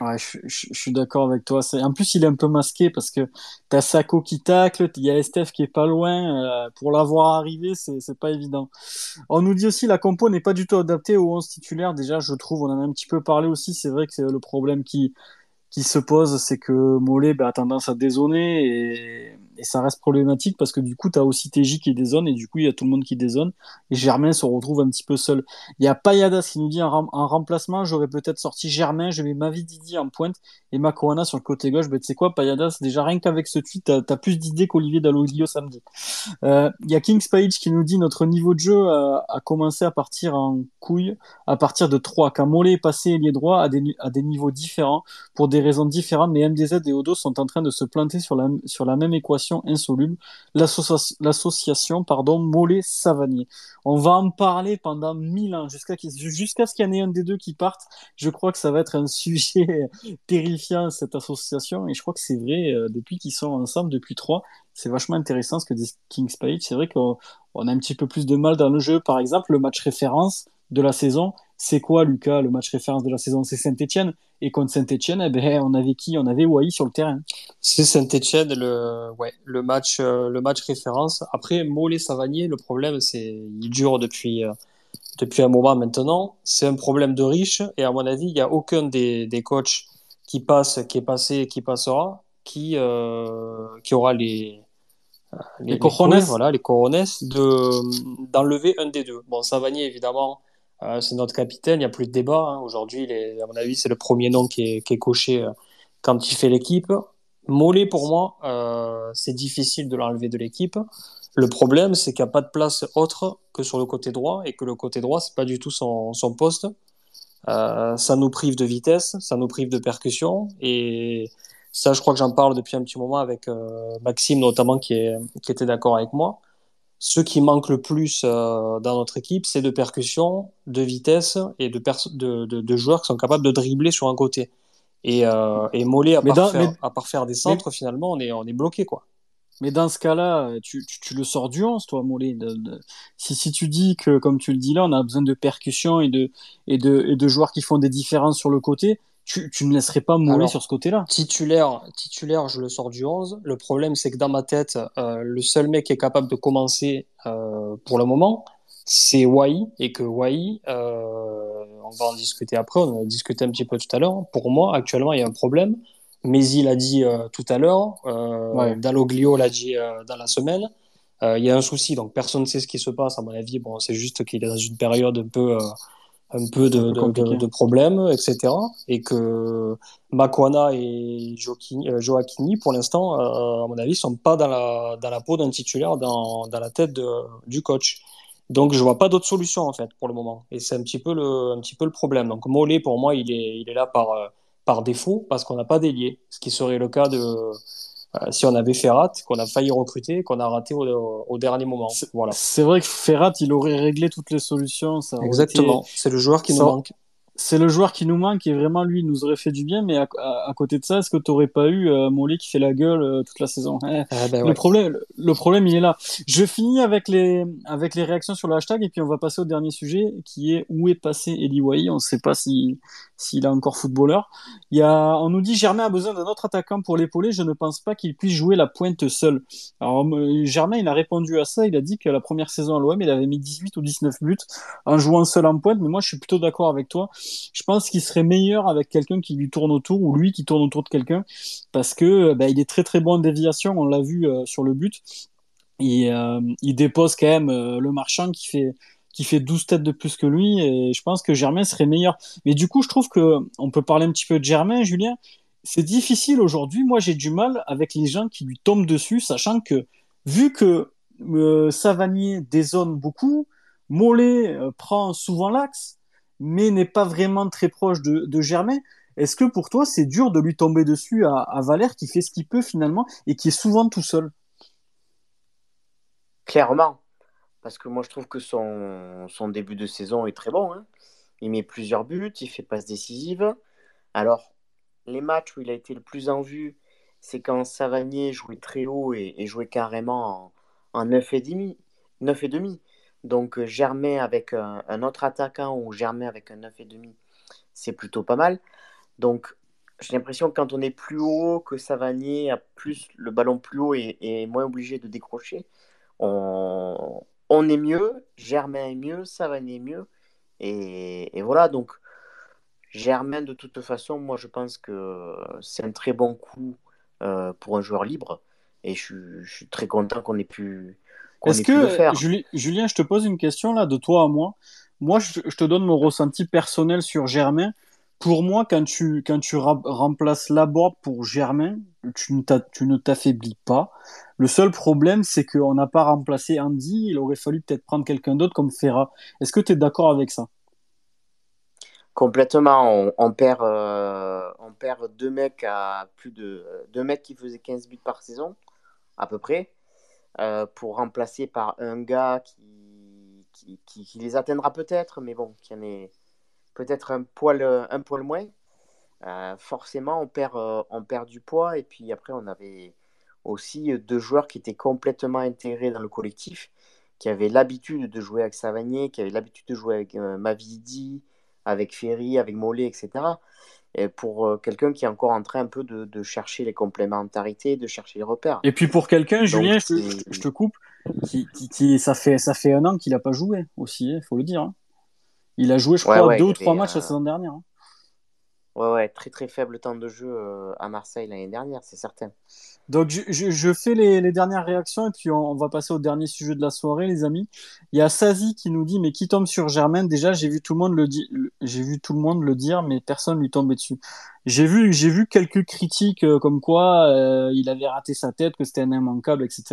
Ouais, je, je, suis d'accord avec toi. En plus, il est un peu masqué parce que t'as Sako qui tacle, il y a Estef qui est pas loin. Euh, pour l'avoir arrivé, c'est pas évident. On nous dit aussi la compo n'est pas du tout adaptée aux 11 titulaires. Déjà, je trouve, on en a un petit peu parlé aussi. C'est vrai que c'est le problème qui, se pose, c'est que Mollet bah, a tendance à dézoner et, et, ça reste problématique parce que du coup, tu as aussi TJ qui dézone et du coup, il y a tout le monde qui dézone et Germain se retrouve un petit peu seul. Il y a Payadas qui nous dit en, remplacement, j'aurais peut-être sorti Germain, je mets Mavi Didi en pointe et Macoana sur le côté gauche. Ben, tu sais quoi, Payadas, déjà rien qu'avec ce tweet, tu as, plus d'idées qu'Olivier Dalloglio samedi. Euh, il y a Kings Page qui nous dit notre niveau de jeu a, commencé à partir en couille à partir de 3. Quand Mollet est passé lié droit à des, niveaux différents pour des raisons différentes, mais MDZ et Odo sont en train de se planter sur la, sur la même équation insoluble, l'association pardon Mollet-Savanier. On va en parler pendant mille ans, jusqu'à ce qu'il y en ait un des deux qui parte. Je crois que ça va être un *laughs* sujet terrifiant, cette association, et je crois que c'est vrai, euh, depuis qu'ils sont ensemble, depuis trois, c'est vachement intéressant ce que dit King's Page. C'est vrai qu'on a un petit peu plus de mal dans le jeu. Par exemple, le match référence de la saison, c'est quoi, Lucas, le match référence de la saison? C'est Saint-Etienne. Et contre Saint-Etienne, eh ben, on avait qui? On avait Wai sur le terrain. C'est Saint-Etienne, le, ouais, le, match, euh, le match référence. Après, Mollet-Savanier, le problème, c'est il dure depuis, euh, depuis un moment maintenant. C'est un problème de riche. Et à mon avis, il n'y a aucun des, des coachs qui passe, qui est passé, qui passera, qui, euh, qui aura les, les, les, les voilà, les de, d'enlever un des deux. Bon, Savanier, évidemment, euh, c'est notre capitaine, il n'y a plus de débat. Hein. Aujourd'hui, à mon avis, c'est le premier nom qui est, coché euh, quand il fait l'équipe. Mollet, pour moi, euh, c'est difficile de l'enlever de l'équipe. Le problème, c'est qu'il n'y a pas de place autre que sur le côté droit et que le côté droit, c'est pas du tout son, poste. Ça nous prive de vitesse, ça nous prive de percussion et ça, je crois que j'en parle depuis un petit moment avec Maxime notamment qui était d'accord avec moi. Ce qui manque le plus euh, dans notre équipe, c'est de percussion, de vitesse et de, de, de, de, joueurs qui sont capables de dribbler sur un côté. Et, euh, et Mollet, à part, dans, faire, mais, à part faire des centres, mais, finalement, on est, on est bloqué. quoi. Mais dans ce cas-là, tu, tu, tu, le sors du 11, toi, Mollet. De, de... Si, si tu dis que, comme tu le dis là, on a besoin de percussion et de, et de, et de joueurs qui font des différences sur le côté, tu, tu ne laisserais pas Mollet sur ce côté-là? Titulaire, titulaire, je le sors du 11. Le problème, c'est que dans ma tête, euh, le seul mec qui est capable de commencer euh, pour le moment, c'est Wai. Et que Wai, euh, on va en discuter après, on a discuté un petit peu tout à l'heure. Pour moi, actuellement, il y a un problème. Mézi l'a dit tout à l'heure, ouais. Dalloglio l'a dit dans la semaine. Il y a un souci, donc personne ne sait ce qui se passe. À mon avis, bon, c'est juste qu'il est dans une période un peu, un peu de, de, de, de, problèmes, etc. Et que Makwana et Joaquini, pour l'instant, à mon avis, sont pas dans la, dans la peau d'un titulaire, dans, dans la tête de, du coach. Donc je vois pas d'autre solution en fait pour le moment. Et c'est un petit peu le, un petit peu le problème. Donc Mollet pour moi il est, il est là par par défaut parce qu'on n'a pas d'ailier, ce qui serait le cas de euh, si on avait Ferrat, qu'on a failli recruter, qu'on a raté au, au dernier moment. Voilà. C'est vrai que Ferrat, il aurait réglé toutes les solutions. Ça Exactement. Été... C'est le joueur qui ça... nous manque. C'est le joueur qui nous manque et vraiment lui nous aurait fait du bien. Mais à, à, à côté de ça, est-ce que tu n'aurais pas eu euh, Mollet qui fait la gueule euh, toute la saison? Eh, ah ben le problème, le problème, il est là. Je finis avec les avec les réactions sur le hashtag et puis on va passer au dernier sujet qui est où est passé Eli Wahi. On ne sait pas si s'il est encore footballeur. Il y a, on nous dit Germain a besoin d'un autre attaquant pour l'épauler. Je ne pense pas qu'il puisse jouer la pointe seul. Alors Germain, il a répondu à ça. Il a dit que la première saison à l'OM, il avait mis 18 ou 19 buts en jouant seul en pointe. Mais moi, je suis plutôt d'accord avec toi. Je pense qu'il serait meilleur avec quelqu'un qui lui tourne autour ou lui qui tourne autour de quelqu'un parce que bah, il est très très bon en déviation. On l'a vu euh, sur le but. Euh, il dépose quand même euh, le marchand qui fait qui fait 12 têtes de plus que lui et je pense que Germain serait meilleur. Mais du coup, je trouve que on peut parler un petit peu de Germain, Julien. C'est difficile aujourd'hui. Moi, j'ai du mal avec les gens qui lui tombent dessus, sachant que vu que euh, Savanier dézone beaucoup, Mollet euh, prend souvent l'axe, mais n'est pas vraiment très proche de, Germain. Est-ce que pour toi, c'est dur de lui tomber dessus à, Valère qui fait ce qu'il peut finalement et qui est souvent tout seul? Clairement, parce que moi je trouve que son, début de saison est très bon. Hein. Il met plusieurs buts, il fait passe décisive. Alors, les matchs où il a été le plus en vue, c'est quand Savanier jouait très haut et, et jouait carrément en, en 9,5. 9,5. Donc Germain avec un, un, autre attaquant ou Germain avec un 9,5, c'est plutôt pas mal. Donc j'ai l'impression que quand on est plus haut, que Savanier a plus le ballon plus haut et, et moins obligé de décrocher, on, est mieux, Germain est mieux, Savanier est mieux. Et, et, voilà, donc Germain, de toute façon, moi je pense que c'est un très bon coup euh, pour un joueur libre. Et je, je suis très content qu'on ait pu. Est-ce que, Julie, Julien, je te pose une question là, de toi à moi. Moi, je, je, te donne mon ressenti personnel sur Germain. Pour moi, quand tu, quand tu remplaces Laborde pour Germain, tu ne t'affaiblis pas. Le seul problème, c'est qu'on n'a pas remplacé Andy. Il aurait fallu peut-être prendre quelqu'un d'autre comme Ferra. Est-ce que tu es d'accord avec ça? Complètement. On, on perd, euh, on perd deux mecs à plus de deux mecs qui faisaient 15 buts par saison, à peu près, euh, pour remplacer par un gars qui, qui, qui, les atteindra peut-être, mais bon, qui en est peut-être un poil, un poil moins. Euh, forcément, on perd, euh, on perd du poids. Et puis après, on avait aussi deux joueurs qui étaient complètement intégrés dans le collectif, qui avaient l'habitude de jouer avec Savanier, qui avaient l'habitude de jouer avec euh, Mavidi, avec Ferry, avec Mollet, etc. Et pour euh, quelqu'un qui est encore en train un peu de, de, chercher les complémentarités, de chercher les repères. Et puis pour quelqu'un, Julien, je te, je te, coupe, qui, qui, qui, ça, fait, ça fait un an qu'il n'a pas joué aussi, il hein, faut le dire. Hein. Il a joué, je crois, ouais, ouais, deux ou trois matchs euh... la saison dernière. Hein. Ouais, ouais, très très faible temps de jeu à Marseille l'année dernière, c'est certain. Donc je, je, fais les, les, dernières réactions et puis on, va passer au dernier sujet de la soirée, les amis. Il y a Sazi qui nous dit mais qui tombe sur Germaine Déjà j'ai vu tout le monde le dire, j'ai vu tout le monde le dire, mais personne lui tombait dessus. J'ai vu j'ai vu quelques critiques euh, comme quoi euh, il avait raté sa tête, que c'était un immanquable, etc.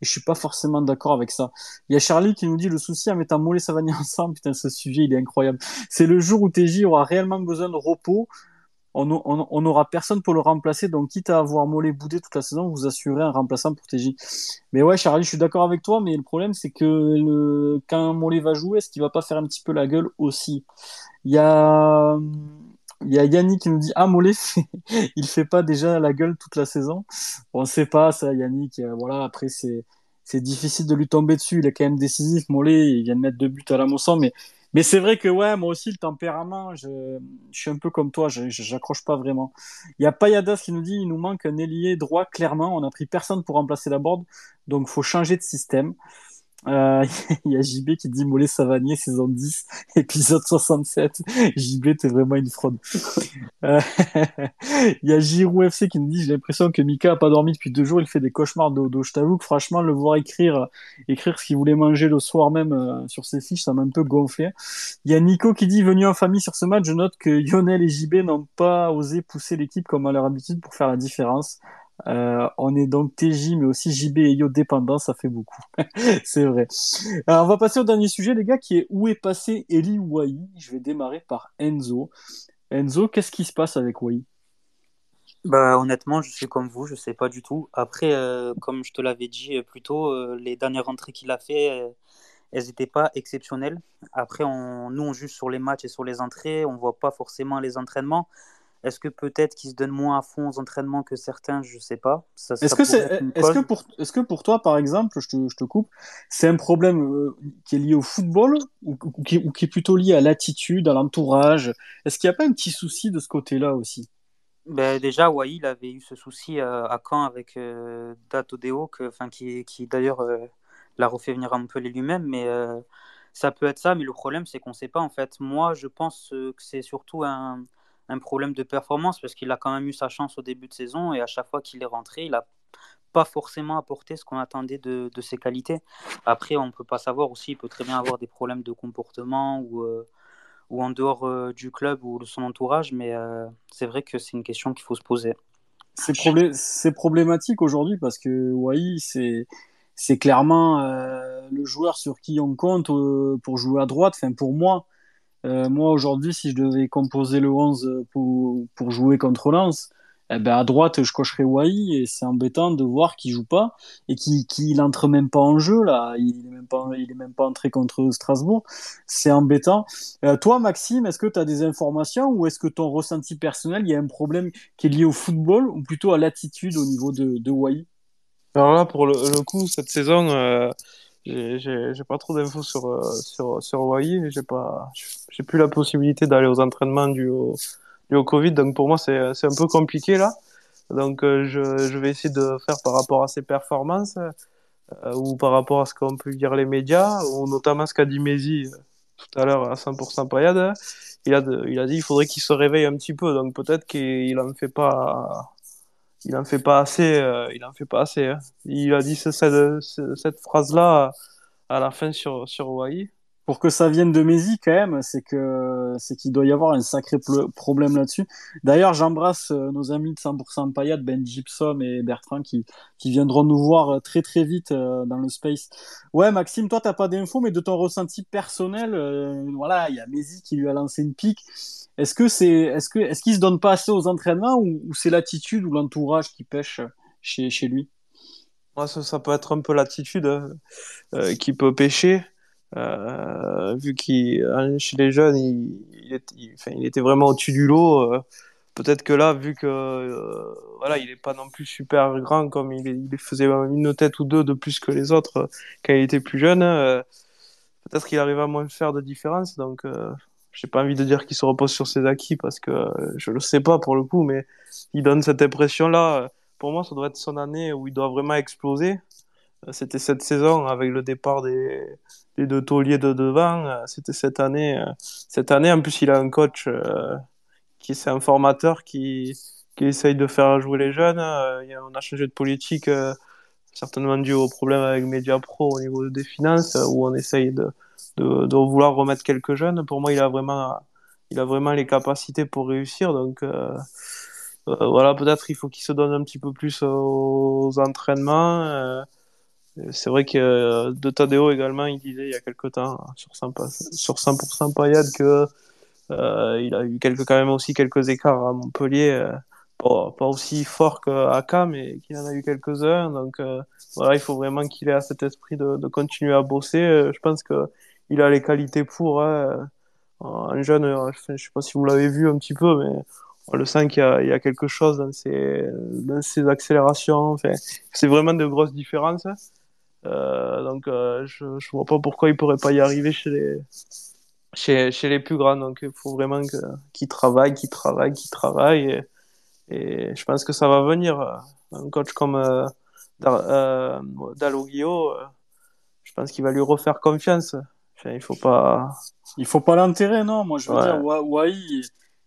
Et je suis pas forcément d'accord avec ça. Il y a Charlie qui nous dit le souci en mettant Mollet Savanier *laughs* ensemble, putain ce sujet il est incroyable. C'est le jour où TJ aura réellement besoin de repos on n'aura personne pour le remplacer. Donc, quitte à avoir Mollet boudé toute la saison, vous assurez un remplaçant pour TJ. Mais ouais, Charlie, je suis d'accord avec toi, mais le problème, c'est que le, quand Mollet va jouer, est-ce qu'il va pas faire un petit peu la gueule aussi? Il y a. Il y a Yannick qui nous dit Ah, Mollet, *laughs* il fait pas déjà la gueule toute la saison. On ne sait pas, ça, Yannick. Euh, voilà, après, c'est, c'est difficile de lui tomber dessus. Il est quand même décisif. Mollet, il vient de mettre deux buts à la Mosson, mais mais c'est vrai que ouais, moi aussi le tempérament, je, je suis un peu comme toi, je j'accroche pas vraiment. Il y a Payadas qui nous dit il nous manque un ailier droit clairement, on a pris personne pour remplacer la board, donc faut changer de système. Euh, *laughs* il y a JB qui dit Mollet Savanier, saison 10, *laughs* épisode 67. *laughs* JB, t'es vraiment une fraude. Euh, il y a Giroud FC qui nous dit J'ai l'impression que Mika a pas dormi depuis deux jours, il fait des cauchemars de dos. Je t'avoue que franchement, le voir écrire, écrire ce qu'il voulait manger le soir même euh, sur ses fiches, ça m'a un peu gonflé. Il y a Nico qui dit Venu en famille sur ce match, je note que Lionel et JB n'ont pas osé pousser l'équipe comme à leur habitude pour faire la différence. Euh, on est donc TJ, mais aussi JB et Yo dépendants, ça fait beaucoup. *laughs* c'est vrai. Alors, on va passer au dernier sujet, les gars, qui est où est passé Eli Wai Je vais démarrer par Enzo. Enzo, qu'est-ce qui se passe avec Wai? Bah, honnêtement, je suis comme vous, je sais pas du tout. Après, euh, comme je te l'avais dit plus tôt, euh, les dernières entrées qu'il a fait, elles n'étaient pas exceptionnelles. Après, on, nous, on juge sur les matchs et sur les entrées, on voit pas forcément les entraînements. Est-ce que peut-être qu'ils se donnent moins à fond aux entraînements que certains? Je ne sais pas. Est-ce que, est, est que, pour, est que pour toi, par exemple, je te, je te coupe, c'est un problème euh, qui est lié au football ou, qui, ou, qui, est plutôt lié à l'attitude, à l'entourage? Est-ce qu'il n'y a pas un petit souci de ce côté-là aussi? Ben, Déjà, Wai, il avait eu ce souci euh, à Caen avec euh, Datodeo, que, qui, qui d'ailleurs euh, l'a refait venir à Montpellier lui-même. Mais ça peut être ça, mais le problème, c'est qu'on ne sait pas. En fait, moi, je pense que c'est surtout un un problème de performance parce qu'il a quand même eu sa chance au début de saison et à chaque fois qu'il est rentré, il n'a pas forcément apporté ce qu'on attendait de, de, ses qualités. Après, on ne peut pas savoir aussi, il peut très bien avoir des problèmes de comportement ou, euh, ou en dehors euh, du club ou de son entourage, mais euh, c'est vrai que c'est une question qu'il faut se poser. C'est problématique aujourd'hui parce que Wai, c'est c'est clairement le joueur sur qui on compte pour jouer à droite. Enfin, pour moi, euh, moi, aujourd'hui, si je devais composer le 11 pour, pour jouer contre Lens, eh ben, à droite, je cocherais Wai et c'est embêtant de voir qu'il joue pas et qu'il qu entre même pas en jeu là. Il est même pas, il est même pas entré contre Strasbourg. C'est embêtant. Euh, toi, Maxime, est-ce que tu as des informations ou est-ce que ton ressenti personnel, il y a un problème qui est lié au football ou plutôt à l'attitude au niveau de, de Wai Alors là, pour le, le coup, cette saison, euh, j'ai pas trop d'infos sur, euh, sur, sur Hawaii. J'ai pas, j'ai plus la possibilité d'aller aux entraînements du au, Covid. Donc pour moi, c'est un peu compliqué là. Donc euh, je, je vais essayer de faire par rapport à ses performances euh, ou par rapport à ce qu'on peut dire les médias, ou notamment ce qu'a dit Mézi tout à l'heure à 100% Payade. Il a, il a dit qu'il faudrait qu'il se réveille un petit peu. Donc peut-être qu'il en fait pas il en fait pas assez. Euh, il en fait pas assez. Hein. Il a dit cette, cette phrase-là à la fin sur sur Hawaii. Pour que ça vienne de Mézi quand même, c'est que c'est qu'il doit y avoir un sacré problème là-dessus. D'ailleurs, j'embrasse euh, nos amis de 100% Payat, Ben Gibson et Bertrand qui qui viendront nous voir euh, très très vite dans le space. Ouais, Maxime, toi t'as pas d'infos, mais de ton ressenti personnel, voilà, il y a Mézi qui lui a lancé une pique. Est-ce que c'est, est-ce que, est-ce qu'il se donne pas assez aux entraînements ou, c'est l'attitude ou l'entourage qui pêche chez, chez lui? Ça, ça, peut être un peu l'attitude hein, euh, qui peut pêcher. Euh, vu qu'il hein, chez les jeunes, il, était vraiment au-dessus du lot. Euh, peut-être que là, vu que euh, voilà, il n'est pas non plus super grand comme il, faisait une tête ou deux de plus que les autres quand il était plus jeune, peut-être qu'il arrive à moins faire de différence. Donc j'ai pas envie de dire qu'il se repose sur ses acquis parce que je le sais pas pour le coup, mais il donne cette impression-là. Pour moi, ça doit être son année où il doit vraiment exploser. Euh, c'était cette saison avec le départ des, des deux tauliers de devant. Euh, c'était cette année. Cette année, en plus, il a un coach qui c'est un formateur qui, qui essaye de faire jouer les jeunes. Euh, on a changé de politique, euh, certainement dû au problème avec Mediapro au niveau des finances, où on essaye de, de, de, vouloir remettre quelques jeunes. Pour moi, il a vraiment, il a vraiment les capacités pour réussir. Donc voilà, peut-être il faut qu'il se donne un petit peu plus aux entraînements. C'est vrai que de Tadeo également, il disait il y a quelques temps sur 100%, sur 100% Payad que euh, a eu quelques, quand même aussi quelques écarts à Montpellier, euh, pas, aussi fort qu'à K, mais qu'il en a eu quelques-uns. Donc euh, voilà, il faut vraiment qu'il ait à cet esprit de, continuer à bosser. Euh, je pense que il a les qualités pour. Hein. Un jeune, je sais pas si vous l'avez vu un petit peu, mais on le sent qu'il y, a quelque chose dans ses, dans ses accélérations. C'est vraiment de grosses différences. Euh, donc, euh, je, je vois pas pourquoi il pourrait pas y arriver chez les, chez, chez les plus grands. Donc, il faut vraiment qu'ils travaillent, qu'ils travaillent, qu'ils travaillent. Et, je pense que ça va venir. Un coach comme euh, euh Dalloglio, euh, je pense qu'il va lui refaire confiance. Enfin, il faut pas. Il faut pas l'enterrer, non? Moi, je veux dire, Wai,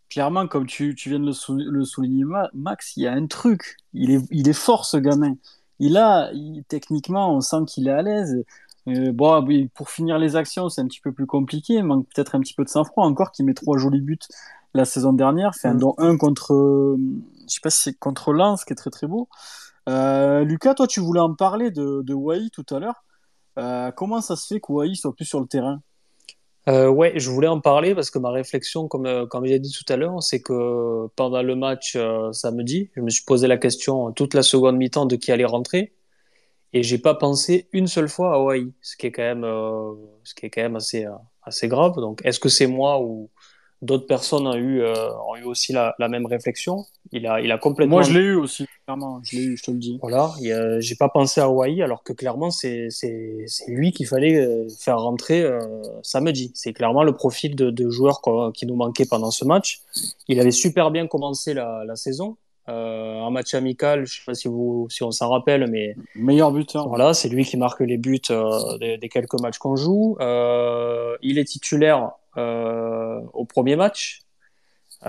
clairement, comme tu, tu viens de le, le, souligner, Max, il y a un truc. Il est, il est fort, ce gamin. Il a, techniquement, on sent qu'il est à l'aise. Euh, bon, pour finir les actions, c'est un petit peu plus compliqué. Il manque peut-être un petit peu de sang-froid encore, qui met trois jolis buts la saison dernière, fait un, mm. dont un contre, euh, je sais pas si c'est contre Lens, qui est très très beau. Euh, Lucas, toi, tu voulais en parler de, de Wai tout à l'heure. Euh, comment ça se fait que Wai soit plus sur le terrain? Euh, ouais, je voulais en parler parce que ma réflexion, comme, euh, comme j'ai dit tout à l'heure, c'est que pendant le match euh, samedi, je me suis posé la question toute la seconde mi-temps de qui allait rentrer et j'ai pas pensé une seule fois à Hawaii, ce qui est quand même, euh, ce qui est quand même assez, assez grave. Donc, est-ce que c'est moi ou d'autres personnes ont eu, ont eu aussi la, la même réflexion il a, il a complètement. Moi, je l'ai eu aussi, clairement. Je l'ai eu, je te le dis. Voilà. J'ai pas pensé à Hawaii, alors que clairement, c'est lui qu'il fallait euh, faire rentrer euh, samedi. C'est clairement le profil de, de joueur qui nous manquait pendant ce match. Il avait super bien commencé la, la saison. Euh, un match amical, je sais pas si vous, si on s'en rappelle, mais meilleur buteur. Voilà, c'est lui qui marque les buts euh, des, des, quelques matchs qu'on joue. Euh, il est titulaire euh, au premier match.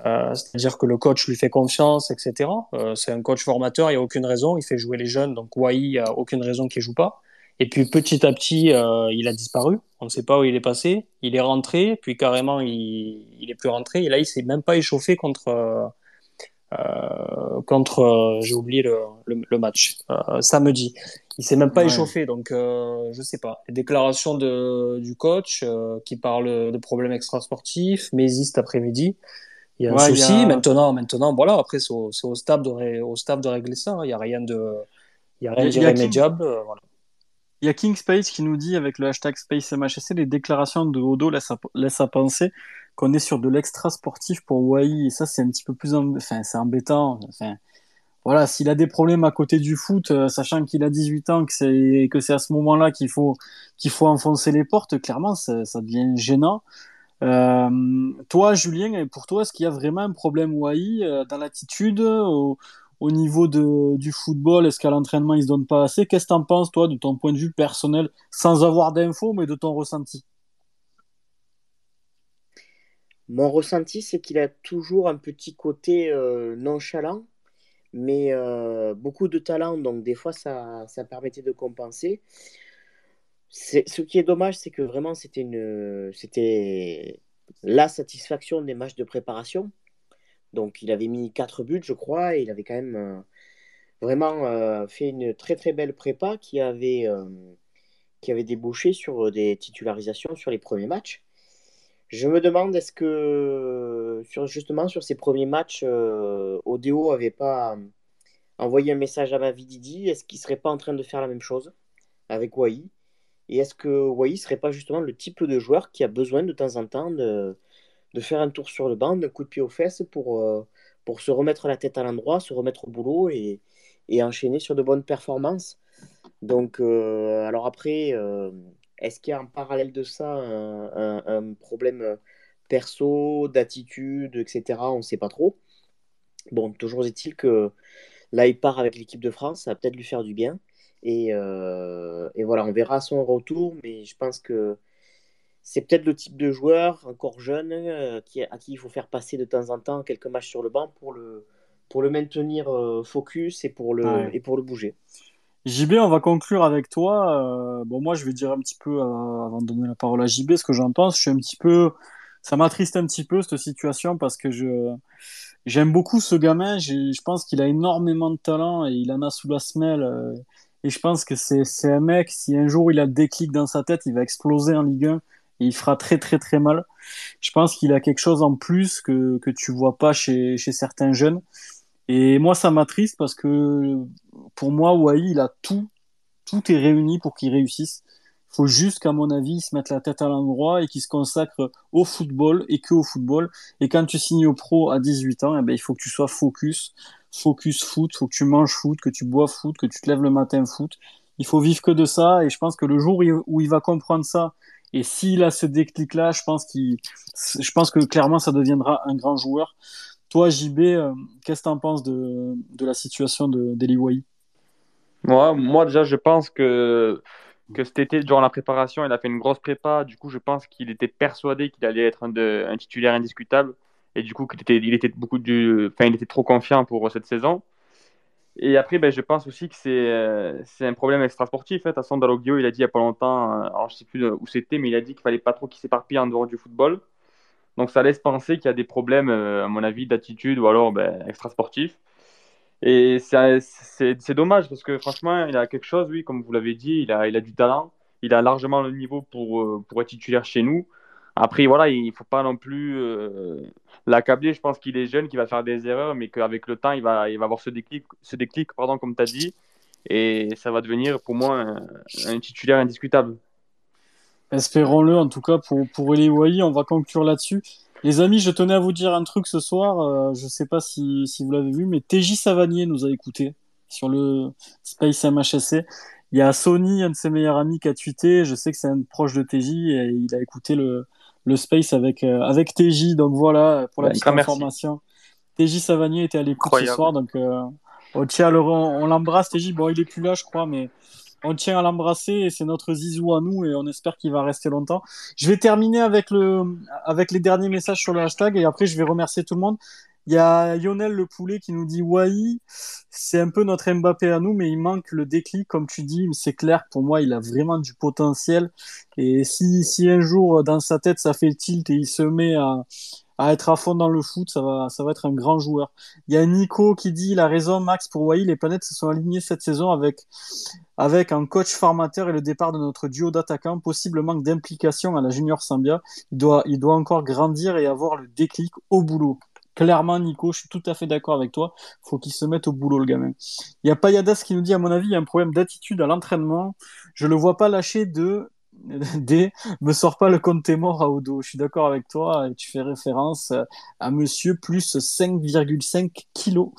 Euh, c'est-à-dire que le coach lui fait confiance, etc. Euh, c'est un coach formateur, il n'y a aucune raison, il fait jouer les jeunes, donc Wai, il n'y a aucune raison qu'il joue pas. Et puis petit à petit, euh, il a disparu, on ne sait pas où il est passé, il est rentré, puis carrément, il, il est plus rentré, et là, il s'est même pas échauffé contre... Euh, contre, j'ai oublié le, le, le match, samedi. Il s'est même pas ouais. échauffé, donc euh, je sais pas. Les déclarations de, du coach qui parle de problèmes extrasportifs, Mézi cet après-midi, il y a un ouais, souci. A... Maintenant, maintenant, voilà. Après, c'est au, au, staff de au staff de régler ça. Hein. Il n'y a rien de, il y a rien d'irrémédiable. King... Euh, voilà. Il y a King Space qui nous dit avec le hashtag SpaceMHSC les déclarations de Odo laissent à, laissent à penser qu'on est sur de l'extra sportif pour Wai et ça c'est un petit peu plus, enfin c'est embêtant. Enfin, voilà, s'il a des problèmes à côté du foot, euh, sachant qu'il a 18 ans, que c'est que c'est à ce moment-là qu'il faut qu'il faut enfoncer les portes, clairement ça, devient gênant. Euh, toi, Julien, pour toi, est-ce qu'il y a vraiment un problème Wai euh, dans l'attitude au, au, niveau de, du football? Est-ce qu'à l'entraînement, il se donne pas assez? Qu'est-ce que tu en penses, toi, de ton point de vue personnel, sans avoir d'infos, mais de ton ressenti? Mon ressenti, c'est qu'il a toujours un petit côté euh, nonchalant, mais euh, beaucoup de talent, donc des fois, ça, ça permettait de compenser ce qui est dommage, c'est que vraiment, c'était la satisfaction des matchs de préparation. Donc, il avait mis 4 buts, je crois, et il avait quand même euh, vraiment fait une très très belle prépa qui avait, qui avait débouché sur des titularisations sur les premiers matchs. Je me demande, est-ce que sur, justement sur ces premiers matchs, Odeo n'avait pas envoyé un message à Mavididi Est-ce qu'il ne serait pas en train de faire la même chose avec Wai? Et est-ce que Wai serait pas justement le type de joueur qui a besoin de temps en temps de, faire un tour sur le banc, d'un coup de pied aux fesses pour, euh, pour se remettre la tête à l'endroit, se remettre au boulot et, et, enchaîner sur de bonnes performances? Donc, euh, alors après, euh, est-ce qu'il y a en parallèle de ça un, un, un problème perso, d'attitude, etc. On ne sait pas trop. Bon, toujours est-il que là, il part avec l'équipe de France, ça va peut-être lui faire du bien. Et, euh, et, voilà, on verra son retour, mais je pense que c'est peut-être le type de joueur encore jeune euh, qui, à qui il faut faire passer de temps en temps quelques matchs sur le banc pour le, pour le maintenir euh, focus et pour le, Ouais. et pour le bouger. JB, on va conclure avec toi. Euh, bon, moi, je vais dire un petit peu, euh, avant de donner la parole à JB, ce que j'en pense. Je suis un petit peu, ça m'attriste un petit peu cette situation parce que je, j'aime beaucoup ce gamin. Je pense qu'il a énormément de talent et il en a sous la semelle. euh, et je pense que c'est, c'est un mec, si un jour il a le déclic dans sa tête, il va exploser en Ligue 1 et il fera très, très, très mal. Je pense qu'il a quelque chose en plus que, que tu vois pas chez, chez certains jeunes. Et moi, ça m'attriste parce que pour moi, Wai, il a tout, tout est réuni pour qu'il réussisse. Il faut juste qu'à mon avis, il se mette la tête à l'endroit et qu'il se consacre au football et que au football. Et quand tu signes au pro à 18 ans, eh ben, il faut que tu sois focus, focus foot, faut que tu manges foot, que tu bois foot, que tu te lèves le matin foot. Il faut vivre que de ça. Et je pense que le jour où il- il va comprendre ça, et s'il a ce déclic-là, je pense qu'il, je pense que clairement, ça deviendra un grand joueur. Toi, JB, euh, qu'est-ce que tu en penses de, de la situation de d'Eli Moi, moi, déjà, je pense que, que cet été, durant la préparation, il a fait une grosse prépa. Du coup, je pense qu'il était persuadé qu'il allait être un, titulaire indiscutable. Et du coup, qu'il était, il était, beaucoup du, enfin, il était trop confiant pour cette saison. Et après, ben, je pense aussi que c'est euh, un problème extrasportif. Hein. De toute façon, Dalloglio, il a dit il n'y a pas longtemps, euh, alors je sais plus où c'était, mais il a dit qu'il fallait pas trop qu'il s'éparpille en dehors du football. Donc ça laisse penser qu'il y a des problèmes, euh, à mon avis, d'attitude ou alors ben, extrasportifs. Et c'est dommage parce que franchement, il a quelque chose, oui, comme vous l'avez dit, il a, il a du talent, il a largement le niveau pour, euh, pour être titulaire chez nous. Après, voilà, il ne faut pas non plus euh, l'accabler. Je pense qu'il est jeune, qu'il va faire des erreurs, mais qu'avec le temps, il va, il va avoir ce déclic, ce déclic pardon, comme tu as dit, et ça va devenir pour moi un, titulaire indiscutable. Espérons-le, en tout cas, pour, pour Eli Wai, on va conclure là-dessus. Les amis, je tenais à vous dire un truc ce soir, euh, je sais pas si, si vous l'avez vu, mais TJ Savanier nous a écouté sur le Space MHSC. Il y a Sony, un de ses meilleurs amis, qui a tweeté, je sais que c'est un proche de TJ, et il a écouté le, le Space avec, euh, avec TJ, donc voilà, pour la Ouais, petite merci. information. TJ Savanier était à l'écoute ce soir, donc euh, on tient à le, on l'embrasse, TJ, bon, il est plus là, je crois, mais on tient à l'embrasser et c'est notre zizou à nous et on espère qu'il va rester longtemps. Je vais terminer avec le, avec les derniers messages sur le hashtag et après je vais remercier tout le monde. Il y a Lionel le poulet qui nous dit Wai, c'est un peu notre Mbappé à nous, mais il manque le déclic, comme tu dis. C'est clair, pour moi, il a vraiment du potentiel. Et si, si un jour, dans sa tête, ça fait tilt et il se met à, à être à fond dans le foot, ça va, ça va être un grand joueur. Il y a Nico qui dit, il a raison, Max, pour Wai, les planètes se sont alignées cette saison avec, avec un coach formateur et le départ de notre duo d'attaquants, possible manque d'implication à la Junior Sambia. Il doit, il doit encore grandir et avoir le déclic au boulot. Clairement, Nico, je suis tout à fait d'accord avec toi. Faut qu'il se mette au boulot, le gamin. Il y a Payadas qui nous dit, à mon avis, il y a un problème d'attitude à l'entraînement. Je le vois pas lâcher de *laughs* des me sort pas le compte est mort à Odo. Je suis d'accord avec toi. et Tu fais référence à monsieur plus 5,5 kilos.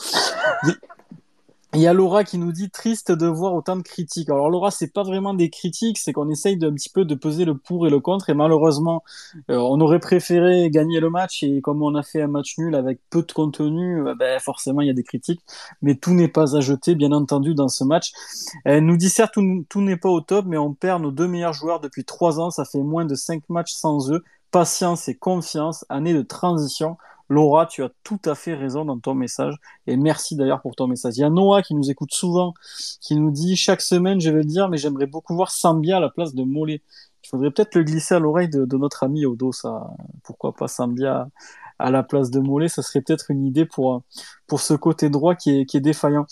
Il y a Laura qui nous dit triste de voir autant de critiques. Alors Laura, c'est pas vraiment des critiques, c'est qu'on essaye d'un petit peu de peser le pour et le contre. Et malheureusement, euh, on aurait préféré gagner le match et comme on a fait un match nul avec peu de contenu, euh, ben forcément il y a des critiques. Mais tout n'est pas à jeter, bien entendu, dans ce match. Elle nous dit certes tout, tout n'est pas au top, mais on perd nos deux meilleurs joueurs depuis trois ans. Ça fait moins de cinq matchs sans eux. Patience et confiance, année de transition. Laura, tu as tout à fait raison dans ton message et merci d'ailleurs pour ton message. Il y a Noah qui nous écoute souvent, qui nous dit chaque semaine, je vais le dire, mais j'aimerais beaucoup voir Sambia à la place de Mollet. Il faudrait peut-être le glisser à l'oreille de, notre ami Odo, ça. Pourquoi pas Sambia à la place de Mollet, ça serait peut-être une idée pour, ce côté droit qui est, qui est défaillant.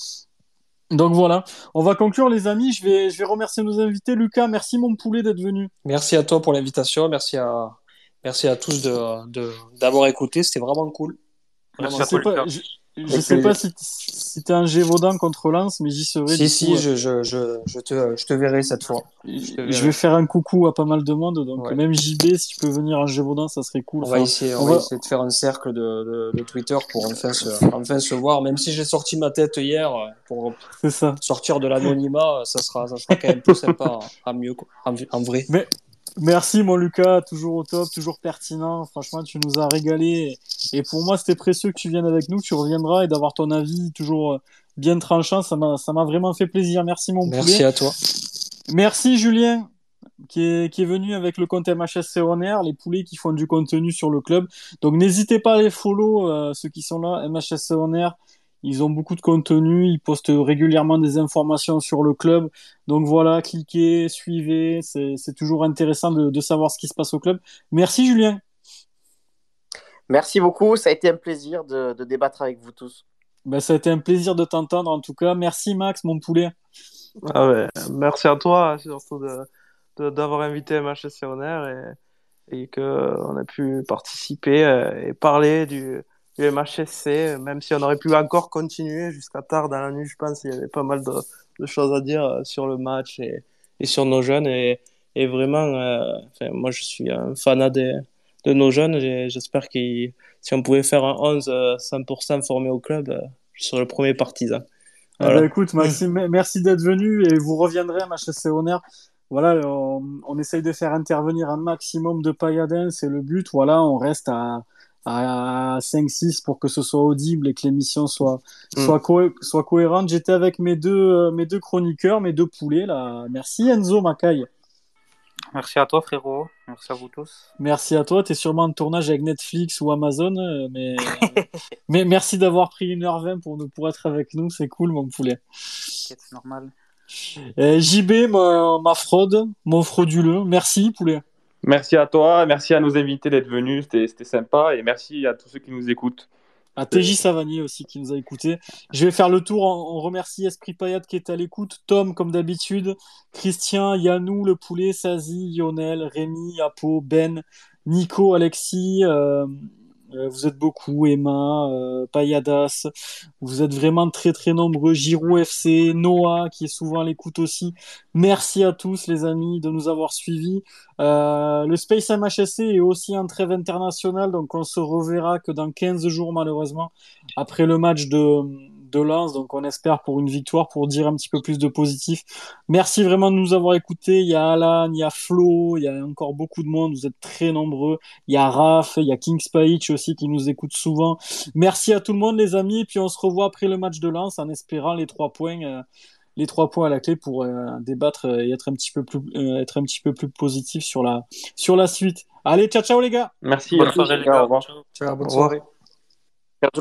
Donc voilà, on va conclure les amis. Je vais, je vais remercier nos invités. Lucas, merci mon poulet d'être venu. Merci à toi pour l'invitation. Merci à, Merci à tous de, de, d'avoir écouté, c'était vraiment cool. Vraiment. Je sais pas, je, je sais pas si, si t'es un Gévaudan contre Lens, mais j'y serai. Si, si, coup, je, je, je, je, te, je te verrai cette fois. Je, je, vais faire un coucou à pas mal de monde, donc ouais. même JB, si tu peux venir en Gévaudan, ça serait cool. On, enfin, va, essayer, on, on va, va, essayer de faire un cercle de, de, de Twitter pour enfin se, enfin se voir, même si j'ai sorti ma tête hier pour ça. sortir de l'anonymat, ça sera, ça sera quand même plus sympa à mieux, en, en vrai. Mais... Merci mon Lucas, toujours au top, toujours pertinent. Franchement, tu nous as régalé. Et pour moi, c'était précieux que tu viennes avec nous, que tu reviendras et d'avoir ton avis toujours euh, bien tranchant. Ça m'a, ça m'a vraiment fait plaisir. Merci mon Merci poulet. à toi. Merci Julien. qui est, qui est venu avec le compte MHSC On Air, les poulets qui font du contenu sur le club. Donc n'hésitez pas à les follow, euh, ceux qui sont là, MHSC On Air. Ils ont beaucoup de contenu, ils postent régulièrement des informations sur le club. Donc voilà, cliquez, suivez, c'est toujours intéressant de, de savoir ce qui se passe au club. Merci Julien. Merci beaucoup, ça a été un plaisir de, de débattre avec vous tous. Ben, ça a été un plaisir de t'entendre en tout cas. Merci Max, mon poulet. Ah ouais, merci à toi surtout d'avoir invité MHSC Honor et, et qu'on a pu participer euh, et parler du, du, MHSC, même si on aurait pu encore continuer jusqu'à tard dans la nuit, je pense qu'il y avait pas mal de, de, choses à dire euh, sur le match et, et sur nos jeunes. Et, et vraiment, euh, enfin, moi je suis un fanat de, de nos jeunes. J'espère que si on pouvait faire un 11 100% formé au club, je serais le premier partisan. Eh ben, voilà. écoute, Maxime, merci d'être venu et vous reviendrez à HSC Honneur. Voilà, on, on, essaye de faire intervenir un maximum de pailladins, c'est le but. Voilà, on reste à, à 5-6 pour que ce soit audible et que l'émission soit, mm. soit, co soit cohérente. J'étais avec mes deux, mes deux chroniqueurs, mes deux poulets. Là. Merci Enzo Macaille. Merci à toi, frérot. Merci à vous tous. Merci à toi. Tu es sûrement en tournage avec Netflix ou Amazon, euh, mais, *laughs* mais merci d'avoir pris 1h20 pour, nous, pour être avec nous. C'est cool, mon poulet. C'est normal. Et JB, ma, ma, fraude, mon frauduleux. Merci, poulet. Merci à toi. Merci à nos invités d'être venus. C'était sympa. Et merci à tous ceux qui nous écoutent à TJ Savani aussi qui nous a écouté. Je vais faire le tour. On, remercie Esprit Payat qui est à l'écoute, Tom comme d'habitude, Christian, Yanou, le poulet, Sazi, Lionel, Rémi, Apo, Ben, Nico, Alexis. Euh, vous êtes beaucoup, Emma, euh, Payadas, vous êtes vraiment très très nombreux, Giroud FC, Noah qui est souvent à l'écoute aussi. Merci à tous les amis de nous avoir suivis. Euh, le Space MHSC est aussi un trêve international, donc on se reverra que dans 15 jours malheureusement, après le match de, de Lens. Donc on espère pour une victoire, pour dire un petit peu plus de positif. Merci vraiment de nous avoir écoutés. Il y a Alan, il y a Flo, il y a encore beaucoup de monde. Vous êtes très nombreux. Il y a Raph, il y a King Spike aussi qui nous écoute souvent. Merci à tout le monde les amis. Puis on se revoit après le match de Lens en espérant les trois points. Euh, les trois points à la clé pour euh, débattre et être un petit peu plus euh, être un petit peu plus positif sur la sur la suite. Allez, ciao ciao les gars. Merci. Bonne soirée les gars. Au revoir. Ciao, bonne soirée.